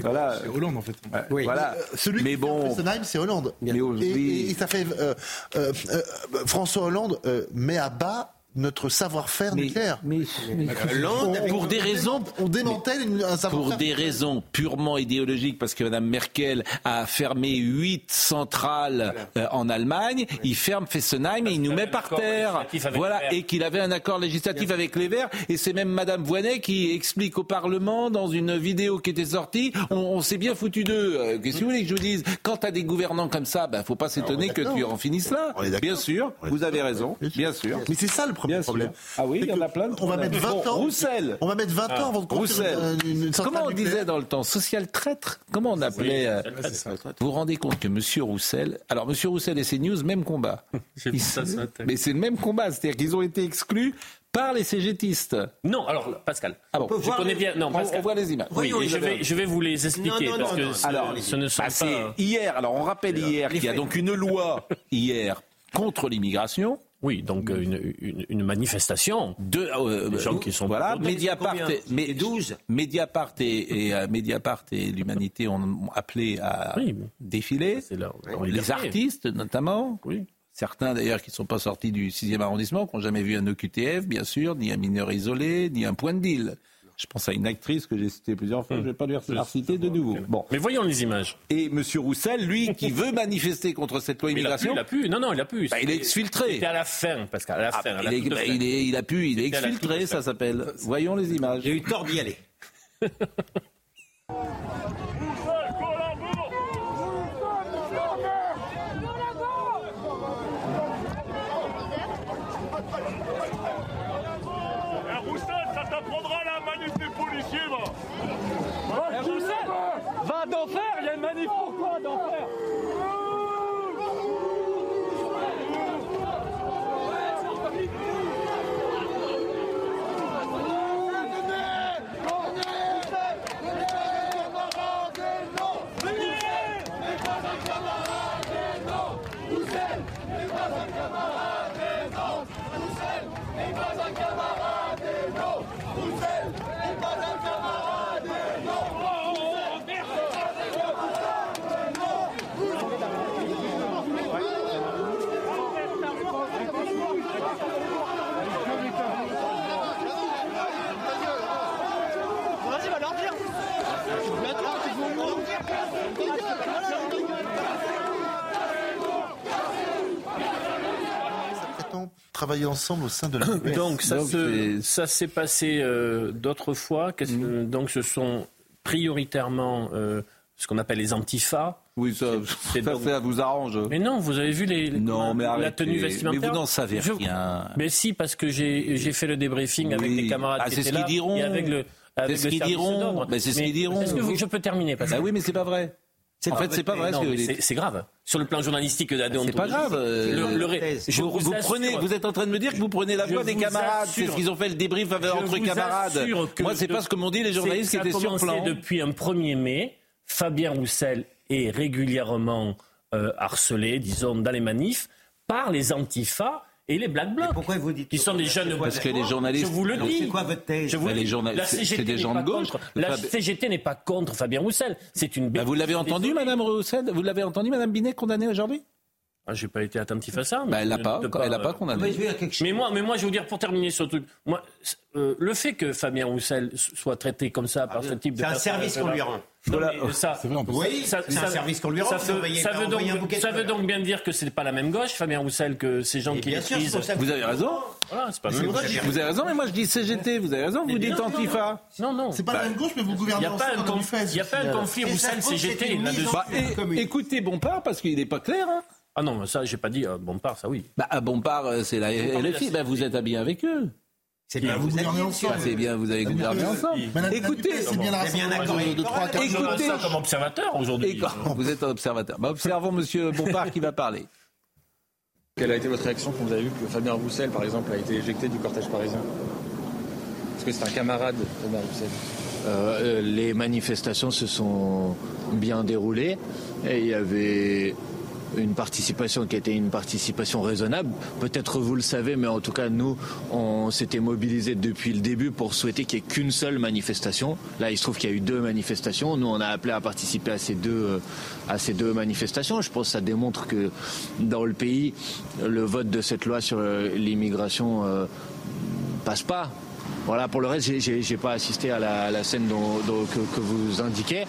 Voilà. C'est Hollande, en fait. Oui. Voilà. Euh, Celui Mais qui bon. fait Fessenheim, c'est Hollande. Mais et, oui. et- et ça fait euh, euh, euh, François Hollande euh, met à bas notre savoir-faire Mais- nucléaire. mais- mais- Hollande, On- pour des raisons on démantèle un pour savoir-faire. des raisons purement idéologiques, parce que Mme Merkel a fermé huit centrales euh, en Allemagne, il ferme Fessenheim et il nous met par terre. Voilà, et qu'il avait un accord législatif avec les Verts. Et c'est même Mme Voynet qui explique au Parlement dans une vidéo qui était sortie, on, on s'est bien foutu d'eux. Euh, Qu'est-ce que vous voulez que je vous dise? Quand tu as des gouvernants comme ça, ben faut pas s'étonner que tu en finisses là. On est d'accord. Bien sûr, vous avez raison, bien sûr. Mais c'est ça le premier Bien sûr. Ah oui, il y en a plein de On va mettre 20 Bon, ans. Roussel. On va mettre 20 ans avant de construire Roussel. une, une centrale Comment on nucléaire. disait dans le temps Social traître Comment on appelait euh, Vous vous rendez compte que M. Roussel. Alors, M. Roussel et CNews, même combat. Ça. Mais c'est le même combat. C'est-à-dire qu'ils ont été exclus par les CGTistes. Non, alors Pascal, Ah bon peut je voir connais les- bien. Non, on, Pascal. on voit les images. Oui, et je vais, je vais vous les expliquer Non, non, parce non, que ce- Alors, ce ne sont bah, c'est pas. hier. Alors, on rappelle hier qu'il y a donc une loi hier contre l'immigration. Oui, donc euh, une, une, une manifestation. De, euh, Des gens qui sont voilà, Mediapart, et, mais, C'est 12. Mediapart et, et, euh, Mediapart et l'humanité ont appelé à Oui. défiler. Les artistes notamment. Oui. Certains d'ailleurs qui ne sont pas sortis du 6e arrondissement, qui n'ont jamais vu un OQTF, bien sûr, ni un mineur isolé, ni un point de deal. Je pense à une actrice que j'ai citée plusieurs fois, je ne vais pas lui la citer de nouveau. Bon. Mais voyons les images. Et M. Roussel, lui, qui veut manifester contre cette loi Mais il a pu, immigration, il a pu. Non, non, il a pu. bah, il est exfiltré. C'était à la fin, Pascal, à la Ah, il, est, bah, fin. il est- il a pu, il est exfiltré, ça s'appelle. Voyons les images. J'ai eu tort d'y aller. Don't travailler ensemble au sein de la NUPES. Donc ça Donc, se- ça s'est passé euh, d'autres fois. Que- Donc ce sont prioritairement euh, ce qu'on appelle les antifas. Oui, ça, C'est ça, donc- ça vous arrange. Mais non, vous avez vu les, les- Non, mais la tenue vestimentaire. Mais vous n'en savez Je- rien. Mais si, parce que j'ai j'ai fait le débriefing avec des camarades Ah, qui c'est étaient ce qu'ils là diront. et avec le avec C'est ce qu'ils diront. c'est ce qu'ils diront. Est-ce que vous- je peux terminer parce Bah oui, mais c'est pas vrai. En fait, c'est pas vrai. Non, ce que mais vous dites. c'est- C'est grave. Sur le plan journalistique, C'est pas grave. euh, Le- le- je vous, vous vous assure- prenez, vous êtes en train de me dire que vous prenez la voix des camarades. C'est assure- ce qu'ils ont fait le débrief entre camarades. Moi, c'est de- pas ce que m'ont dit les journalistes qui étaient sur plan. depuis un 1er mai. Fabien Roussel est régulièrement euh, harcelé, disons, dans les manifs, par les antifas et les black blocs. Pourquoi vous dites Qui sont des jeunes. Parce que les journalistes- Je vous le dis. c'est quoi votre thèse Je vous Bah, le les dis. journalistes, La c'est- CGT des n'est gens pas de gauche. contre. La CGT n'est pas contre Fabien Roussel. C'est une. Bah, vous l'avez entendu, Madame Roussel? Vous l'avez entendu, Madame Binet, condamnée aujourd'hui? Ah, J'ai pas été attentif à ça. Bah, elle l'a Je pas, ne peux elle l'a pas euh, condamné. Mais moi, mais moi, je vais vous dire pour terminer ce truc. Moi, euh, le fait que Fabien Roussel soit traité comme ça par ce type de C'est un service qu'on là- lui rend. Non, mais ça. Oui, ça, c'est un service qu'on lui rend. Ça, Vous veut- ça donc, ça veut bien dire que c'est pas la même gauche, Fabien Roussel, que ces gens Et qui que- Vous avez raison. Voilà, c'est pas la Mais même c'est gauche. vrai, Vous avez raison, mais moi je dis CGT. Vous avez raison, vous dites sûr. Antifa. Non, non. C'est pas Bah, la même gauche, mais vous Il gouvernez n'y a pas un, ensemble en conf- 2016. y a pas un conflit Et ça Roussel se trouve, c'est CGT une mise là-dessus. en Bah, écoutez Bompard, parce qu'il n'est pas clair. Hein. Ah non, mais ça, j'ai pas dit euh, Bompard, ça oui. Bah, à Bompard, euh, c'est la LFI. Bah, vous êtes habillé avec eux. C'est bien, Vous ensemble. C'est bien, vous avez gouverné ensemble. Écoutez, c'est bien la Il y a bien un accord rassemblement de, de 3 4 Je Écoutez- comme observateur aujourd'hui. vous êtes un observateur. Bah, observons Monsieur Bompard qui va parler. Quelle a été votre réaction quand vous avez vu que Fabien Roussel, par exemple, a été éjecté du cortège parisien Parce que c'est un camarade de Fabien Roussel. Euh, les manifestations se sont bien déroulées et il y avait une participation qui était une participation raisonnable. Peut-être vous le savez, mais en tout cas, nous, on s'était mobilisés depuis le début pour souhaiter qu'il n'y ait qu'une seule manifestation. Là, il se trouve qu'il y a eu deux manifestations. Nous, on a appelé à participer à ces deux, euh, à ces deux manifestations. Je pense que ça démontre que dans le pays, le vote de cette loi sur euh, l'immigration euh, passe pas. Voilà, pour le reste, j'ai- pas assisté à la, scène que vous indiquez.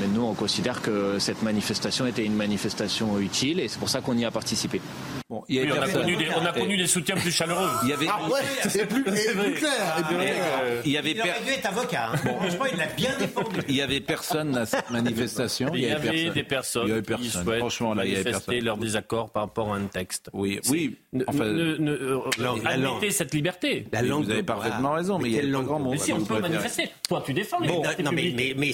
Mais nous, on considère que cette manifestation était une manifestation utile et c'est pour ça qu'on y a participé. Bon, il y a Oui, on, a connu des, on a connu des soutiens plus chaleureux. Il y avait, Ah ouais, c'est plus, plus clair. clair. euh, il y avait Il aurait per- dû être avocat. Hein. Franchement, il l'a bien défendu. il y avait personne à cette manifestation. Il y avait personne. des personnes Il y avait qui personne. Franchement, là, il y avait manifester personne. leur désaccord par rapport à un texte. Oui, oui. Ne- Enfin, ne- ne- euh, la admettez langue. cette liberté. La langue vous avez parfaitement Ah, raison, mais il y a langue grand de- monde. Mais si, on peut manifester. Toi, tu défends les libertés non, mais- publiques mais- mais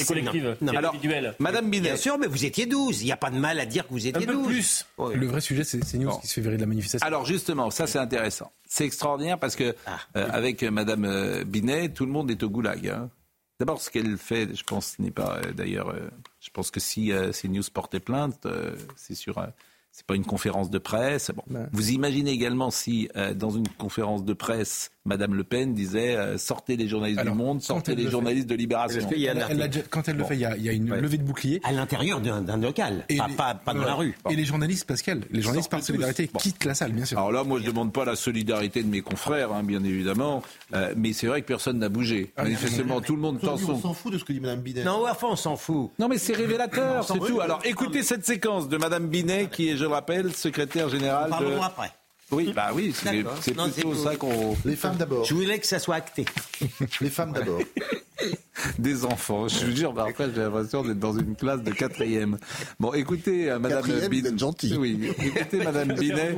Madame Binet. Bien sûr, mais vous étiez 12. Il n'y a pas de mal à dire que vous Un étiez peu 12. plus. Le vrai sujet, c'est c'est News Bon. qui se fait virer de la manifestation. Alors justement, ça c'est intéressant. C'est extraordinaire parce que Ah. euh, avec euh, Madame euh, Binet, tout le monde est au goulag. hein. D'abord, ce qu'elle fait, je pense, n'est pas euh, d'ailleurs. euh, je pense que si euh, CNews portait plainte, euh, c'est sur. euh, c'est pas une conférence de presse. Bon. Ouais. Vous imaginez également si, euh, dans une conférence de presse, Madame Le Pen disait euh, sortez les journalistes Alors, du Monde, sortez les le journalistes de Libération. Y a Elle- elle quand elle le fait, il y a, il y a une Ouais. levée de bouclier. À l'intérieur d'un local, Et pas, les- pas, pas dans la rue. Et les journalistes, Pascal, les journalistes par solidarité Bon. quittent la salle, bien sûr. Alors là, moi, je ne demande pas la solidarité de mes confrères, hein, bien évidemment, euh, mais c'est vrai que personne n'a bougé. Ah, mais- Manifestement, tout le monde tend Aujourd'hui, on son s'en fout de ce que dit Mme Binet. Non, enfin, on s'en fout. Non, mais c'est révélateur, c'est tout. Alors, écoutez cette séquence de Madame Binet, qui est, je le rappelle, secrétaire générale. Parlons après. Oui, bah oui, c'est plutôt ça qu'on. Les femmes d'abord. Je voulais que ça soit acté. Les femmes d'abord. Des enfants. Je vous jure, bah, après, j'ai l'impression d'être dans une classe de quatrième. Bon, écoutez, euh, Madame Binet. vous êtes gentil. Oui, écoutez, Madame Binet.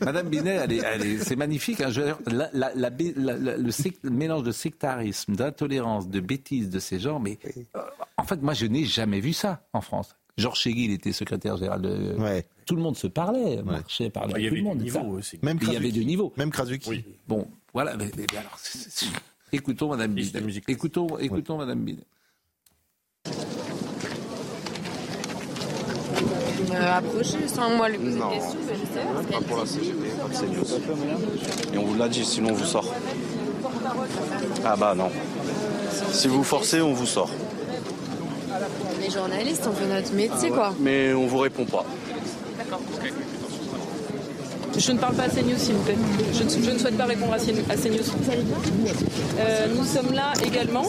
Madame Binet, elle est, elle est- c'est magnifique. hein. Je veux dire, la- la- la bé- la- la- le, sec- le mélange de sectarisme, d'intolérance, de bêtises de ces gens, mais euh, en fait, moi, je n'ai jamais vu ça en France. Georges Chégui, il était secrétaire général de. Ouais. Tout le monde se parlait, marchait, parlait Il y à tout avait le monde. niveaux aussi. Même Il y avait Krasuki. deux niveaux. Même Krasuki. Bon, voilà. Mais, mais- mais alors, écoutons Madame Liste de Binet. musique. Écoutons, écoutons Madame Binet. Euh, approchez sans moi lui poser des questions, mais je sais pas. Pas pour la CGT, pas de CNews. Et on vous l'a dit, sinon on vous sort. Ah bah non. Si vous forcez, on vous sort. On est journalistes, on fait notre métier quoi. Mais on vous répond pas. Je ne parle pas à CNews, s'il vous plaît. Je ne, je ne souhaite pas répondre à CNews. à CNews. Euh, nous sommes là également.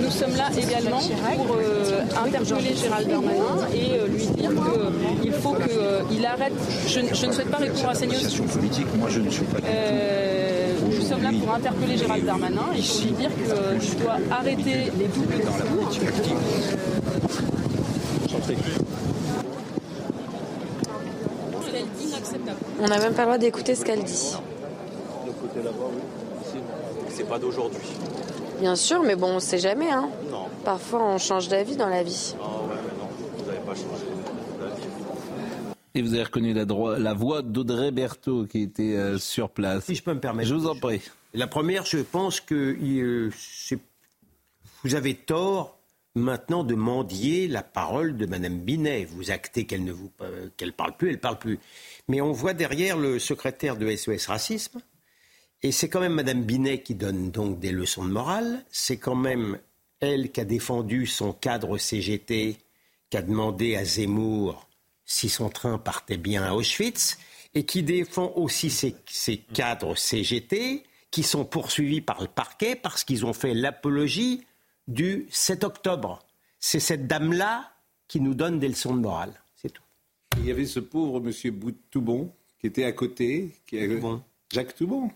Nous sommes là également pour euh, interpeller Gérald Darmanin et euh, lui dire qu'il faut qu'il arrête. Je, ne- je ne souhaite pas répondre à CNews. politique, moi je ne suis pas. Euh, nous sommes là pour interpeller Gérald Darmanin. Il faut lui dire qu'il doit arrêter les doubles discours. Inacceptable. On n'a même pas le droit d'écouter ce qu'elle dit. C'est pas d'aujourd'hui. Bien sûr, mais bon, on sait jamais. Hein. Non. Parfois, on change d'avis dans la vie. Ah ouais, mais non. Et vous avez reconnu la, droit- la voix d'Audrey Berthaud qui était euh, sur place. Si je peux me permettre. Je vous en prie. La première, je pense que euh, vous avez tort maintenant de mendier la parole de Madame Binet. Vous actez qu'elle ne vous euh, qu'elle parle plus, elle parle plus. Mais on voit derrière le secrétaire de SOS Racisme, et c'est quand même Madame Binet qui donne donc des leçons de morale. C'est quand même elle qui a défendu son cadre CGT, qui a demandé à Zemmour si son train partait bien à Auschwitz, et qui défend aussi ces, ces cadres CGT qui sont poursuivis par le parquet parce qu'ils ont fait l'apologie du 7 octobre. C'est cette dame-là qui nous donne des leçons de morale. C'est tout. Il y avait ce pauvre monsieur Toubon qui était à côté, qui Jacques Toubon,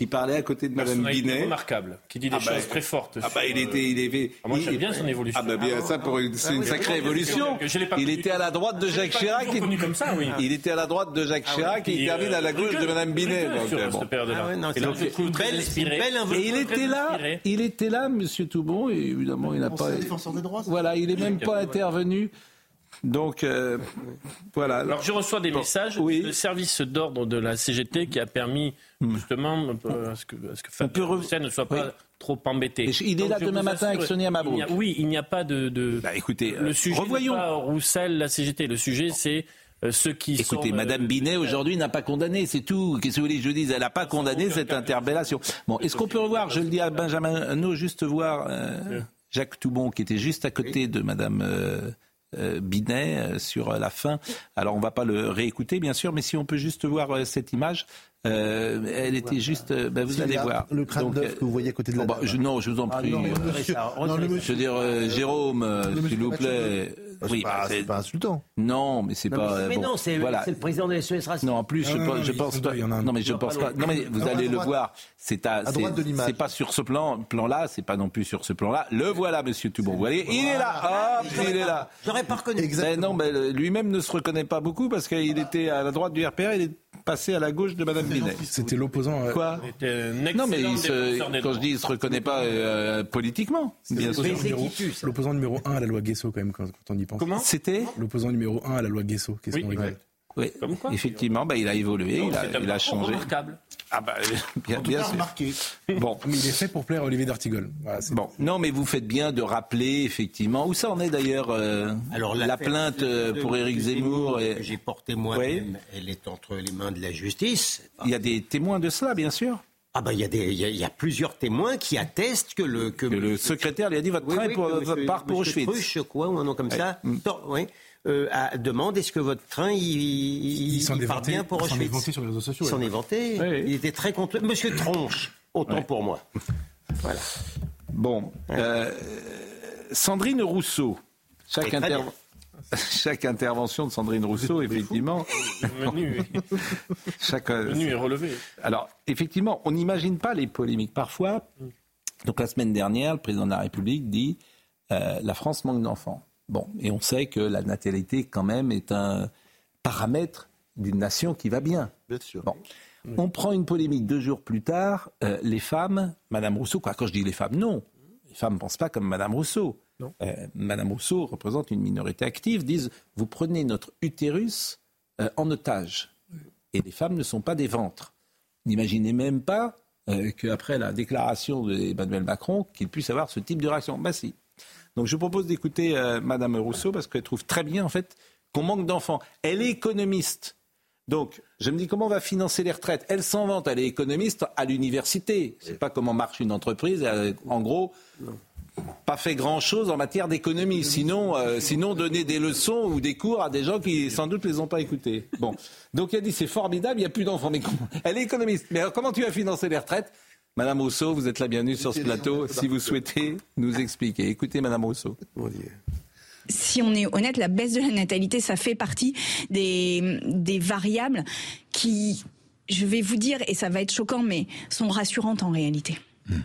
qui parlait à côté de Madame Binet. remarquable, qui dit des Ah bah, choses très fortes. Ah bah il était, il avait. Ah, moi, j'aime il- bien son évolution. Ah bah bien ça pour une, c'est une sacrée évolution. Je l'ai pas Il connu. était à la droite de Je l'ai Jacques pas Chirac. connu comme ça, oui. Il était à la droite de Jacques Ah oui, Chirac et il puis, termine à la euh, gauche de Madame Binet. euh. Ah Et il était là, il était là, Monsieur Toubon, et évidemment il n'a pas. défenseur des droits. ça. Voilà, il est même pas intervenu. Donc euh, voilà. Alors je reçois des messages du service d'ordre de la CGT qui a permis justement euh, à ce que, à ce que Fabien Roussel ne soit pas trop embêté. Il est là demain matin avec Sonia Mabrouk. Oui, il n'y a pas de. de... écoutez, le euh, sujet n'est revoyons. pas Roussel, la CGT. Le sujet, c'est euh, ceux qui Écoutez, sont. euh, Madame Binet aujourd'hui n'a pas condamné, c'est tout. Qu'est-ce que vous voulez que je dise? Elle n'a pas condamné cette interpellation. Bon, est-ce qu'on peut revoir, je le dis à Benjamin Hanot, juste voir euh, Jacques Toubon qui était juste à côté de Madame euh, euh, Binet euh, sur la fin. Alors on va pas le réécouter bien sûr, mais si on peut juste voir euh, cette image. euh, elle était juste, euh, ben, vous allez voir. le crâne d'œuf euh, que vous voyez à côté de la bon, bah, dame. je- non, je vous en Ah, prie. non, mais euh, monsieur- non, le je veux dire, euh, Jérôme, euh, s'il vous Mathieu, plaît. C'est Oui, bah, c'est pas insultant. Non, mais c'est Non, pas. mais, non, c'est voilà. c'est le président de SOS Racisme. Non, en plus, je, Non, pense- non, je pense pas. un. Non, mais je Non, pense pas. Non, mais vous Non, allez le droite. voir. C'est à, droite de c'est- l'image. C'est pas sur ce plan, plan-là. C'est pas non plus sur ce plan-là. Le voilà, Monsieur Toubon. Vous voyez, il est là. Hop, il est là. J'aurais pas reconnu. Mais non, mais lui-même ne se reconnaît pas beaucoup parce qu'il était à la droite du RPR. Il est passé à la gauche de Madame Binet. C'était l'opposant. euh, Quoi un Non, mais il se- quand je dis il se reconnaît pas euh, politiquement, bien l'opposant sûr. L'opposant numéro 1 à la loi Guesso, quand même, quand, quand on y pense. Comment C'était L'opposant numéro 1 à la loi Guesso. Qu'est-ce Oui, qu'on rigole Oui, Comme quoi effectivement, bah, il a évolué, il a, il changé. remarquable. Ah bah, bien, En tout bien cas, sûr. remarqué. Bon, Mais il est fait pour plaire à Olivier d'Artigol. Voilà, c'est- Bon, non, mais vous faites bien de rappeler effectivement où ça en est d'ailleurs euh, Alors, la plainte de- euh, pour Éric Zemmour. que j'ai portée moi-même, elle est entre les mains de la justice. Il y a des témoins de cela, bien sûr. Ah ben il y a des, il y a, y a plusieurs témoins qui attestent que le que, Que le secrétaire lui a dit votre Oui, train oui, pour, monsieur- part pour Auschwitz. Truche, quoi, ou un nom comme ça. Mm. Tor- oui. Euh, à- demande est-ce que votre train il, il, Il s'en il est part vanté- bien pour il s'en est Auschwitz vanté sur les réseaux sociaux, Il s'en ouais. est vanté. Oui. Il était très contre. Monsieur Tronche, autant Ouais. pour moi. Voilà. Bon, euh, Sandrine Rousseau. Chaque, Très, très inter- Chaque intervention de Sandrine Rousseau, effectivement. Le menu, chaque, le menu est relevé. Alors, effectivement, on n'imagine pas les polémiques. Parfois, donc la semaine dernière, le président de la République dit euh, la France manque d'enfants. Bon, et on sait que la natalité, quand même, est un paramètre d'une nation qui va bien. Bien sûr. Bon. On prend une polémique deux jours plus tard. euh, les femmes, Madame Rousseau, quoi, quand je dis les femmes, non. Les femmes ne pensent pas comme Madame Rousseau. Euh, Madame Rousseau représente une minorité active, disent vous prenez notre utérus euh, en otage. Et les femmes ne sont pas des ventres. N'imaginez même pas euh, qu'après la déclaration d'Emmanuel Macron, qu'il puisse avoir ce type de réaction. Bah si. Donc je vous propose d'écouter euh, Madame Rousseau parce qu'elle trouve très bien en fait qu'on manque d'enfants. Elle est économiste. Donc, je me dis comment on va financer les retraites? Elle s'en vante, elle est économiste à l'université. C'est pas comment marche une entreprise. En gros, pas fait grand-chose en matière d'économie. Sinon, euh, sinon donner des leçons ou des cours à des gens qui sans doute les ont pas écoutés. Bon, donc elle dit c'est formidable, il n'y a plus d'enfants. Mais comment- elle est économiste. Mais alors, comment tu vas financer les retraites? Madame Rousseau, vous êtes la bienvenue sur ce plateau. Si vous souhaitez nous expliquer, écoutez Madame Rousseau. si on est honnête, la baisse de la natalité, ça fait partie des, des variables qui, je vais vous dire, et ça va être choquant, mais sont rassurantes en réalité.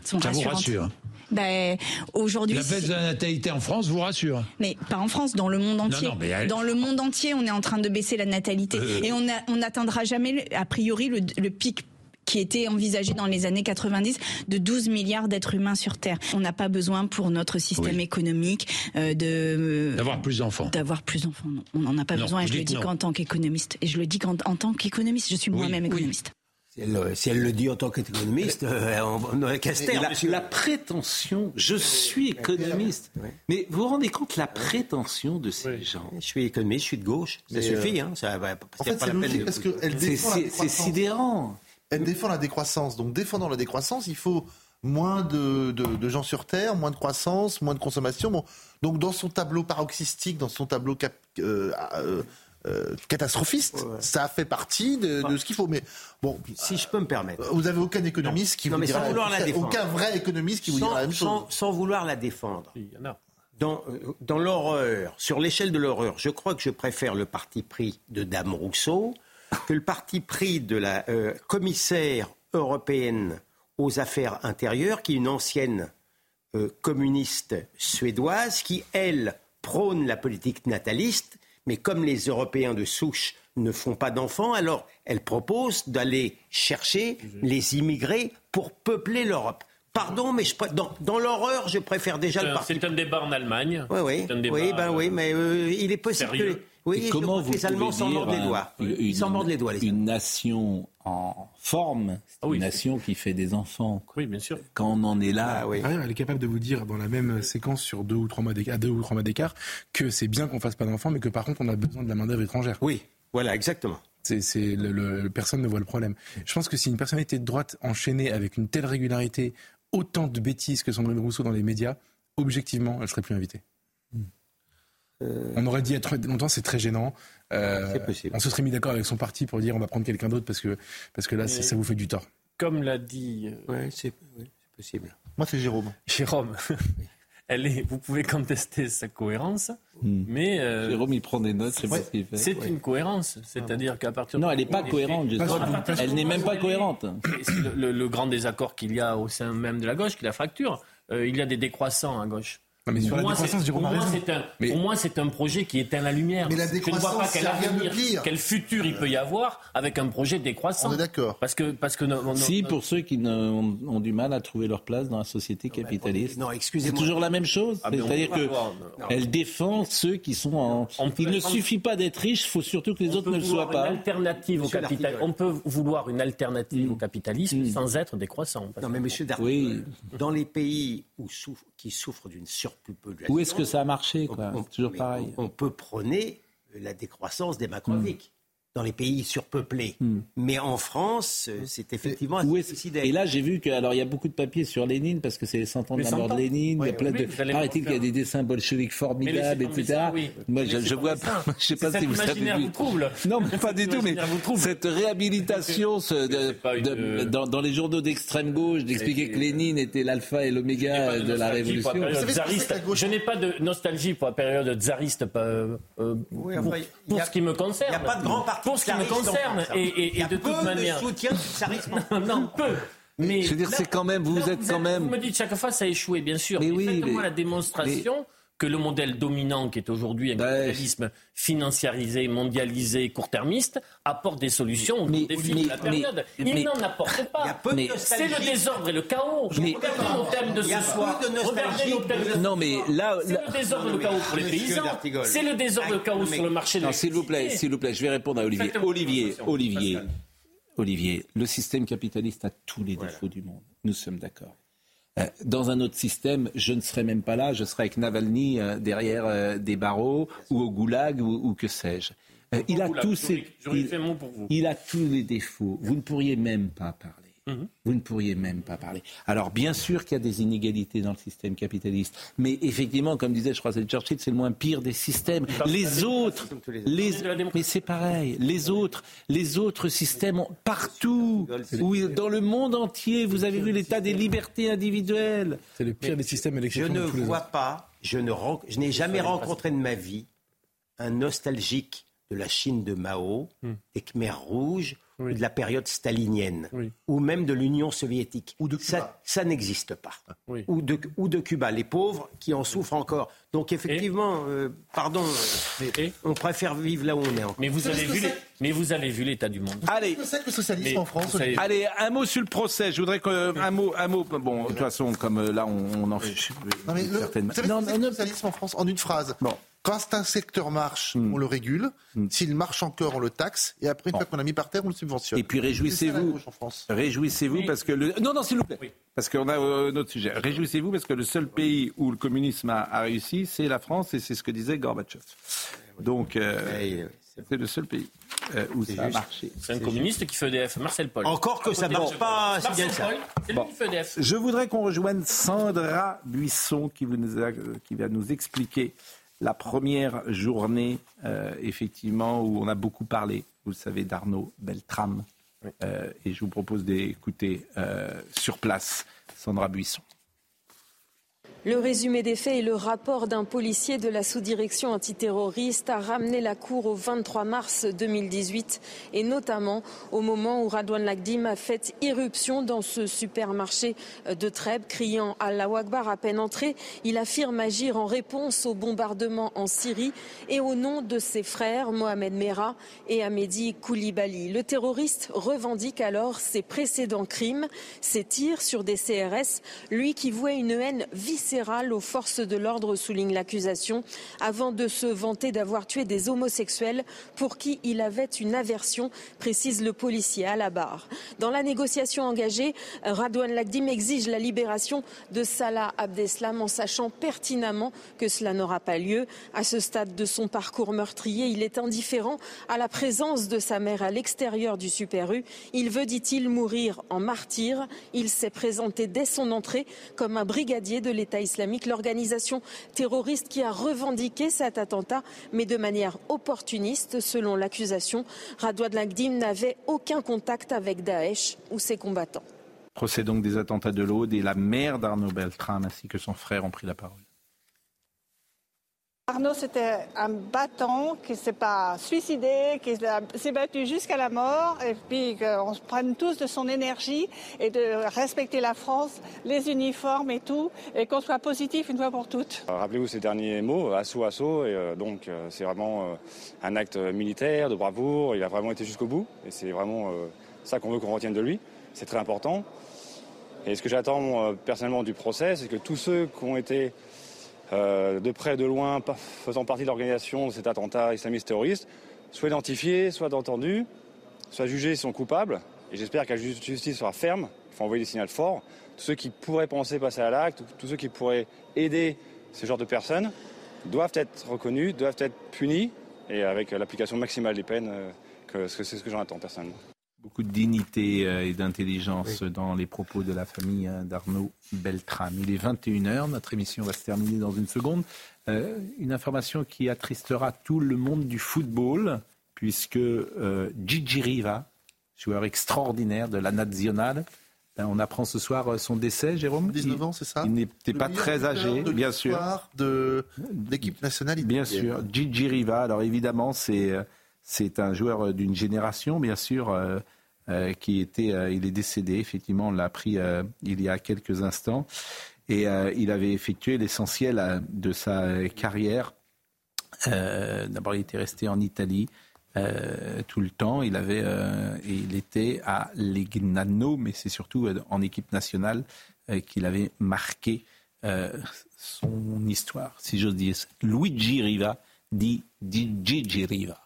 Sont Hmm. Ça vous rassurantes. rassure Ben, aujourd'hui. La baisse de la natalité en France vous rassure Mais pas en France, dans le monde entier. non, mais elle- Dans le monde entier, on est en train de baisser la natalité. Euh. Et on n'atteindra jamais, a priori, le, le pic qui était envisagé dans les années 90 de 12 milliards d'êtres humains sur Terre. On n'a pas besoin pour notre système économique euh, de D'avoir plus d'enfants. d'avoir plus d'enfants. On n'en a pas Non, besoin. Et je le dis qu'en tant qu'économiste. Et je le dis qu'en en tant qu'économiste, je suis moi-même économiste. Si elle, si elle le dit en tant qu'économiste, euh, on, on aurait la, la prétention, je suis économiste. Mais vous vous rendez compte la prétention de ces gens? Je suis économiste, je suis de gauche. Ça Mais, suffit, euh, hein. Ça va, En fait, c'est logique parce qu'elle C'est- défend la c'est- décroissance. c'est sidérant. Elle défend la décroissance. Donc, défendant la décroissance, il faut moins de, de- de gens sur Terre, moins de croissance, moins de consommation. Bon, donc, dans son tableau paroxystique, dans son tableau cap- euh, euh, euh, catastrophiste, ça fait partie de, de ce qu'il faut. Mais bon, si je peux me permettre, vous n'avez aucun économiste qui Non, vous mais dira sans vouloir la défendre. aucun vrai économiste qui vous dira la même chose. sans- sans vouloir la défendre. Il y en a. Dans, euh, dans l'horreur, sur l'échelle de l'horreur, je crois que je préfère le parti pris de Dame Rousseau que le parti pris de la euh, commissaire européenne aux affaires intérieures, qui est une ancienne euh, communiste suédoise, qui, elle, prône la politique nataliste, mais comme les Européens de souche ne font pas d'enfants, alors elle propose d'aller chercher les immigrés pour peupler l'Europe. Pardon, mais je, dans, dans l'horreur, je préfère déjà le Euh, parti C'est un débat en Allemagne. oui, oui, C'est un débat, oui, ben oui, euh, mais euh, il est possible que sérieux. les, oui, Et je comment vous que les Allemands s'en dire mordent les doigts. une, Ils s'en mordent les doigts, les une nation en forme, c'est Ah oui, une nation qui fait des enfants. Oui, bien sûr. Quand on en est là, Ah oui. Ailleurs, elle est capable de vous dire dans la même séquence sur deux ou trois mois d'écart, à deux ou trois mois d'écart, que c'est bien qu'on fasse pas d'enfants, mais que par contre on a besoin de la main d'œuvre étrangère. Oui, voilà, exactement. C'est, c'est le, le- personne ne voit le problème. Je pense que si une personnalité de droite enchaînait avec une telle régularité autant de bêtises que Sandrine Rousseau dans les médias, objectivement, elle serait plus invitée. On aurait dit être longtemps, c'est très gênant. Euh, C'est possible. On se serait mis d'accord avec son parti pour dire on va prendre quelqu'un d'autre parce que, parce que là, ça, vous fait du tort. Comme l'a dit euh, Ouais, c'est oui, c'est possible. Moi, c'est Jérôme. Jérôme, elle est, vous pouvez contester sa cohérence, mais euh, Jérôme, il prend des notes, sais pas ce qu'il fait. c'est une cohérence. C'est-à-dire qu'à partir Non, elle n'est pas cohérente, partir du Elle n'est même pas elle cohérente. c'est le, le- le grand désaccord qu'il y a au sein même de la gauche, qui la fracture. Euh, il y a des décroissants à gauche. Non, mais sur Pour la décroissance, c'est- pour a moi, c'est un, c'est un projet qui éteint la lumière. Mais la Je ne vois pas décroissance, quel c'est avenir, pire. quel futur il peut y avoir avec un projet décroissant. On est d'accord. Parce que, parce que no- no- Si, no- pour ceux qui ont, ont du mal à trouver leur place dans la société capitaliste. Non, C'est excusez-moi. toujours la même chose. Ah, C'est-à-dire que non. elle défend ceux qui sont en. On Il ne suffit pas d'être riche, il faut surtout que les autres ne le soient pas. Une alternative au capital. On peut vouloir une alternative au capitalisme sans être décroissant. Non, mais monsieur Oui. dans les pays où souffre- qui souffrent d'une surpopulation, Où est-ce que ça a marché, quoi on, C'est toujours mais pareil. on- on peut prôner la décroissance démographique dans les pays surpeuplés. Mais en France, euh, c'est effectivement Où assez suicidaire. Et là, j'ai vu que alors il y a beaucoup de papiers sur Lénine parce que c'est les 100 ans de la 100 mort de. Lénine. il y a plein oui, de. Paraît-il qu'il y a des dessins bolcheviques formidables, etc. ça, oui. Moi, je, je vois pas. Je sais pas si vous avez imaginaire vu. vous trouble. Non, mais pas du tout. Mais imaginaire vous trouble. cette réhabilitation ce- de- de- dans, dans les journaux d'extrême gauche d'expliquer que Lénine était l'alpha et l'oméga de, la révolution. savez Je n'ai pas de nostalgie pour la période tsariste euh, euh, pour, ce qui me concerne. Il n'y a pas de grand parti Pour ce qui me concerne. Et, et- et de toute manière. de soutien du tsarisme. non, peu. Mais Je veux dire, c'est quand même, vous là, êtes quand même. Vous me dites chaque fois ça a échoué, bien sûr. Mais Mais, oui, faites-moi mais- la démonstration que le modèle dominant, qui est aujourd'hui un Ouais. capitalisme financiarisé, mondialisé, court-termiste, apporte des solutions défis mais- de la période. mais- Il mais- n'en apporte Il y a pas. C'est le désordre et le chaos. Mais- Regardez nos thèmes de ce soir. Regardez nos thèmes de Non, mais là, c'est là- le désordre et le chaos pour les paysans. Dartigol. C'est le désordre et le chaos Mais- sur le marché de Non, s'il vous plaît, s'il vous plaît, je vais répondre à Olivier. Olivier, Olivier. Olivier, le système capitaliste a tous les défauts du monde. Nous sommes d'accord. Euh, Dans un autre système, je ne serais même pas là, je serais avec Navalny euh, derrière euh, des barreaux ou au goulag ou, ou que sais-je. Il a tous ses, il a tous les défauts. Vous ne pourriez même pas parler. Mhm. Vous ne pourriez même pas parler. Alors, bien sûr qu'il y a des inégalités dans le système capitaliste, mais effectivement, comme disait, je crois, c'est Churchill, c'est le moins pire des systèmes. Les autres, les, mais c'est pareil. Les autres, les autres systèmes ont- partout, dans le monde entier, vous avez vu l'état des libertés individuelles. C'est le pire des systèmes à Je ne vois pas, je n'ai jamais rencontré de ma vie un nostalgique de la Chine de Mao, des Khmers rouges, ou de la période stalinienne, ou même de l'Union soviétique. Ou de Ça, ça n'existe pas. Ou, de, ou de Cuba, les pauvres qui en souffrent encore. Donc effectivement, euh, pardon, mais on préfère vivre là où on est encore. Mais vous avez vu, les- mais vous avez vu l'état du monde. Allez, le socialisme Mais en France Allez, un mot sur le procès. Je voudrais que un mot, un mot. Bon, de toute façon, comme euh, là, on, on en fiche Non, mais le, Non, le socialisme en France En une phrase? Quand un secteur marche, Hmm. on le régule. S'il marche encore, on le taxe. Et après, une fois qu'on l'a mis par terre, on le subventionne. Et puis C'est réjouissez-vous, réjouissez-vous parce que le non non s'il vous plaît parce qu'on a euh, notre sujet. Réjouissez-vous parce que le seul pays où le communisme a, a réussi, c'est la France et c'est ce que disait Gorbatchev. Donc euh, c'est le seul pays euh, où ça a marché. C'est un communiste qui fait EDF, Marcel Paul. Encore que ça Bon. marche pas si Marcel bien ça. Paul, c'est lui Bon. qui fait EDF. Je voudrais qu'on rejoigne Sandra Buisson qui, vous nous a- qui va nous expliquer la première journée, euh, effectivement, où on a beaucoup parlé, vous le savez, d'Arnaud Beltrame. Euh, et je vous propose d'écouter euh, sur place Sandra Buisson. Le résumé des faits et le rapport d'un policier de la sous-direction antiterroriste a ramené la Cour au 23 mars 2018 et notamment au moment où Radouane Lagdim a fait irruption dans ce supermarché de Trèbes, criant Allah Akbar à peine entré. Il affirme agir en réponse au bombardement en Syrie et au nom de ses frères Mohamed Merah et Ahmedi Koulibaly. Le terroriste revendique alors ses précédents crimes, ses tirs sur des CRS, lui qui vouait une haine viscérale aux forces de l'ordre, souligne l'accusation, avant de se vanter d'avoir tué des homosexuels pour qui il avait une aversion, précise le policier à la barre. Dans la négociation engagée, Radouane Lagdim exige la libération de Salah Abdeslam en sachant pertinemment que cela n'aura pas lieu. À ce stade de son parcours meurtrier, il est indifférent à la présence de sa mère à l'extérieur du Super U. Il veut, dit-il, mourir en martyr. Il s'est présenté dès son entrée comme un brigadier de l'État islamique, l'organisation terroriste qui a revendiqué cet attentat, mais de manière opportuniste, selon l'accusation. Radouane Lagdim n'avait aucun contact avec Daesh ou ses combattants. Procès donc des attentats de l'Aude et la mère d'Arnaud Beltrame ainsi que son frère ont pris la parole. Arnaud, c'était un battant qui s'est pas suicidé, qui s'est battu jusqu'à la mort, et puis qu'on se prenne tous de son énergie et de respecter la France, les uniformes et tout, et qu'on soit positif une fois pour toutes. Euh, Rappelez-vous ces derniers mots, assaut, assaut, et euh, donc euh, c'est vraiment un acte militaire, de bravoure, il a vraiment été jusqu'au bout, et c'est vraiment ça qu'on veut qu'on retienne de lui, c'est très important. Et ce que j'attends personnellement du procès, c'est que tous ceux qui ont été euh, de près, de loin, faisant partie de l'organisation de cet attentat islamiste terroriste, soient identifiés, soient entendus, soient jugés sont coupables, et j'espère que la ju- justice sera ferme, il faut envoyer des signaux forts. Tous ceux qui pourraient penser passer à l'acte, tous ceux qui pourraient aider ce genre de personnes, doivent être reconnus, doivent être punis, et avec euh, l'application maximale des peines, euh, que c'est ce que j'en attends personnellement. Beaucoup de dignité euh, et d'intelligence dans les propos de la famille euh, d'Arnaud Beltrame. Il est 21h, notre émission va se terminer dans une seconde. Euh, une information qui attristera tout le monde du football, puisque euh, Gigi Riva, joueur extraordinaire de la Nationale, ben, on apprend ce soir son décès, Jérôme 19 ans, c'est ça Il n'était pas très âgé, de bien sûr. de l'équipe nationale Bien italienne. sûr, Gigi Riva. Alors évidemment, c'est c'est un joueur d'une génération, bien sûr, euh, qui était, euh, il est décédé. Effectivement, on l'a appris euh, il y a quelques instants, et il avait effectué l'essentiel de sa carrière. D'abord, il était resté en Italie. tout le temps, il avait, il était à Legnano, mais c'est surtout en équipe nationale qu'il avait marqué son histoire, si j'ose dire. Luigi Riva dit Gigi Riva.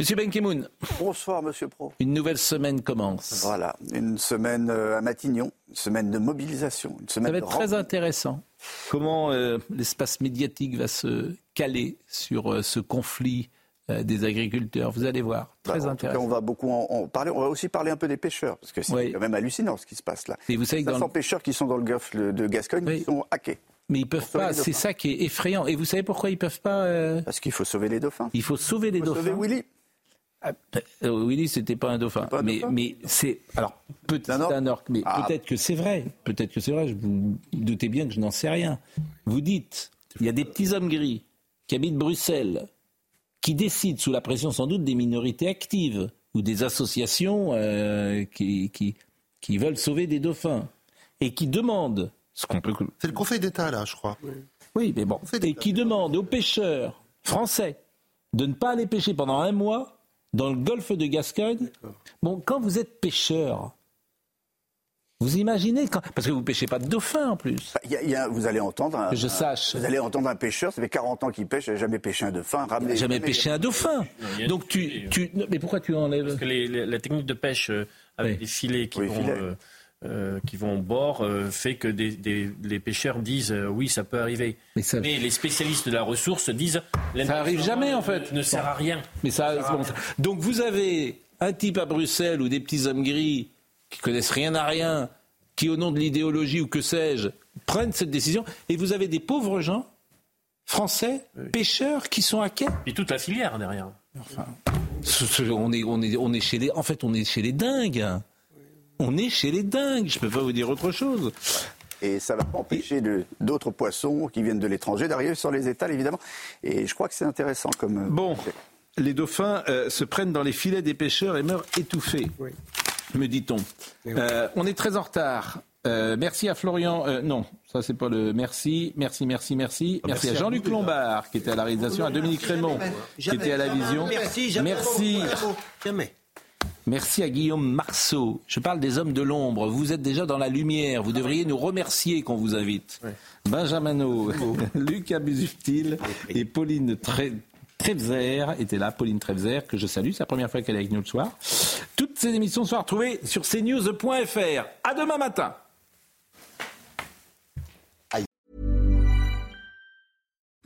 Monsieur Ben Ki-moon. Bonsoir, Monsieur Pro. Une nouvelle semaine commence. Voilà, une semaine euh, à Matignon, une semaine de mobilisation, une semaine Ça va de être très intéressant. Comment euh, l'espace médiatique va se caler sur euh, ce conflit euh, des agriculteurs? Vous allez voir, Bah, très cas, intéressant. on va beaucoup en, en parler. On va aussi parler un peu des pêcheurs, parce que c'est Oui. quand même hallucinant ce qui se passe là. Et vous savez que dans 500 le- pêcheurs qui sont dans le golfe de Gascogne qui sont hackés. Mais ils peuvent pas. C'est ça qui est effrayant. Et vous savez pourquoi ils peuvent pas Parce qu'il faut sauver les dauphins. Il faut sauver les Il faut dauphins. sauver Willy. Ah, euh, Willy, c'était pas un dauphin. un mais mais c'est alors peut-être un orque, mais Ah. peut-être que c'est vrai. Peut-être que c'est vrai. Je vous doutez bien que je n'en sais rien. Vous dites, il y a des petits hommes gris qui habitent Bruxelles, qui décide sous la pression sans doute des minorités actives ou des associations euh, qui, qui, qui veulent sauver des dauphins et qui demandent ce qu'on peut. C'est le Conseil d'État là, je crois. Oui, mais bon. Et qui demande aux pêcheurs français de ne pas aller pêcher pendant un mois dans le golfe de Gascogne. Bon, quand vous êtes pêcheur, vous imaginez quand... Parce que vous pêchez pas de dauphins en plus. Il y a- il y a- vous allez entendre un, Que je un- sache. Vous allez entendre un pêcheur, ça fait 40 ans qu'il pêche, il n'a jamais pêché un dauphin. Ramenez, Jamais pêché un dauphin. Donc tu, tu... non, Mais pourquoi tu enlèves Parce que les- les- la technique de pêche euh, avec des filets qui, Oui, vont, filets. euh, euh, qui vont au bord euh, fait que des, des- les pêcheurs disent euh, oui, ça peut arriver. Mais, ça- les spécialistes de la ressource disent Ça arrive jamais en fait. ne sert à rien. Mais ça, Ça sert à bon, rien. Donc vous avez un type à Bruxelles ou des petits hommes gris qui connaissent rien à rien, qui au nom de l'idéologie ou que sais-je prennent cette décision, et vous avez des pauvres gens français pêcheurs qui sont à quai. Et toute la filière derrière. Ce- On est, on est, on est chez les, en fait, on est chez les dingues. On est chez les dingues. Je peux pas vous dire autre chose. Et ça va pas empêcher d'autres poissons qui viennent de l'étranger d'arriver sur les étals, évidemment. Et je crois que c'est intéressant comme. euh, Bon, les dauphins euh, se prennent dans les filets des pêcheurs et meurent étouffés, me dit-on. Euh, on est très en retard. Euh, merci à Florian. euh, non, ça c'est pas le merci, merci, merci, merci. Merci, à merci à Jean-Luc. Lombard qui était à la réalisation, à Dominique Raymond qui était à la vision. Merci, jamais. Merci. Jamais. Merci à Guillaume Marceau. Je parle des hommes de l'ombre. Vous êtes déjà dans la lumière. Vous devriez nous remercier qu'on vous invite. Benjamin O, Lucas Busuftil et Pauline Trevzer étaient là. Pauline Trevzer, que je salue. C'est la première fois qu'elle est avec nous le soir. Toutes ces émissions sont à retrouver sur cnews.fr. À demain matin.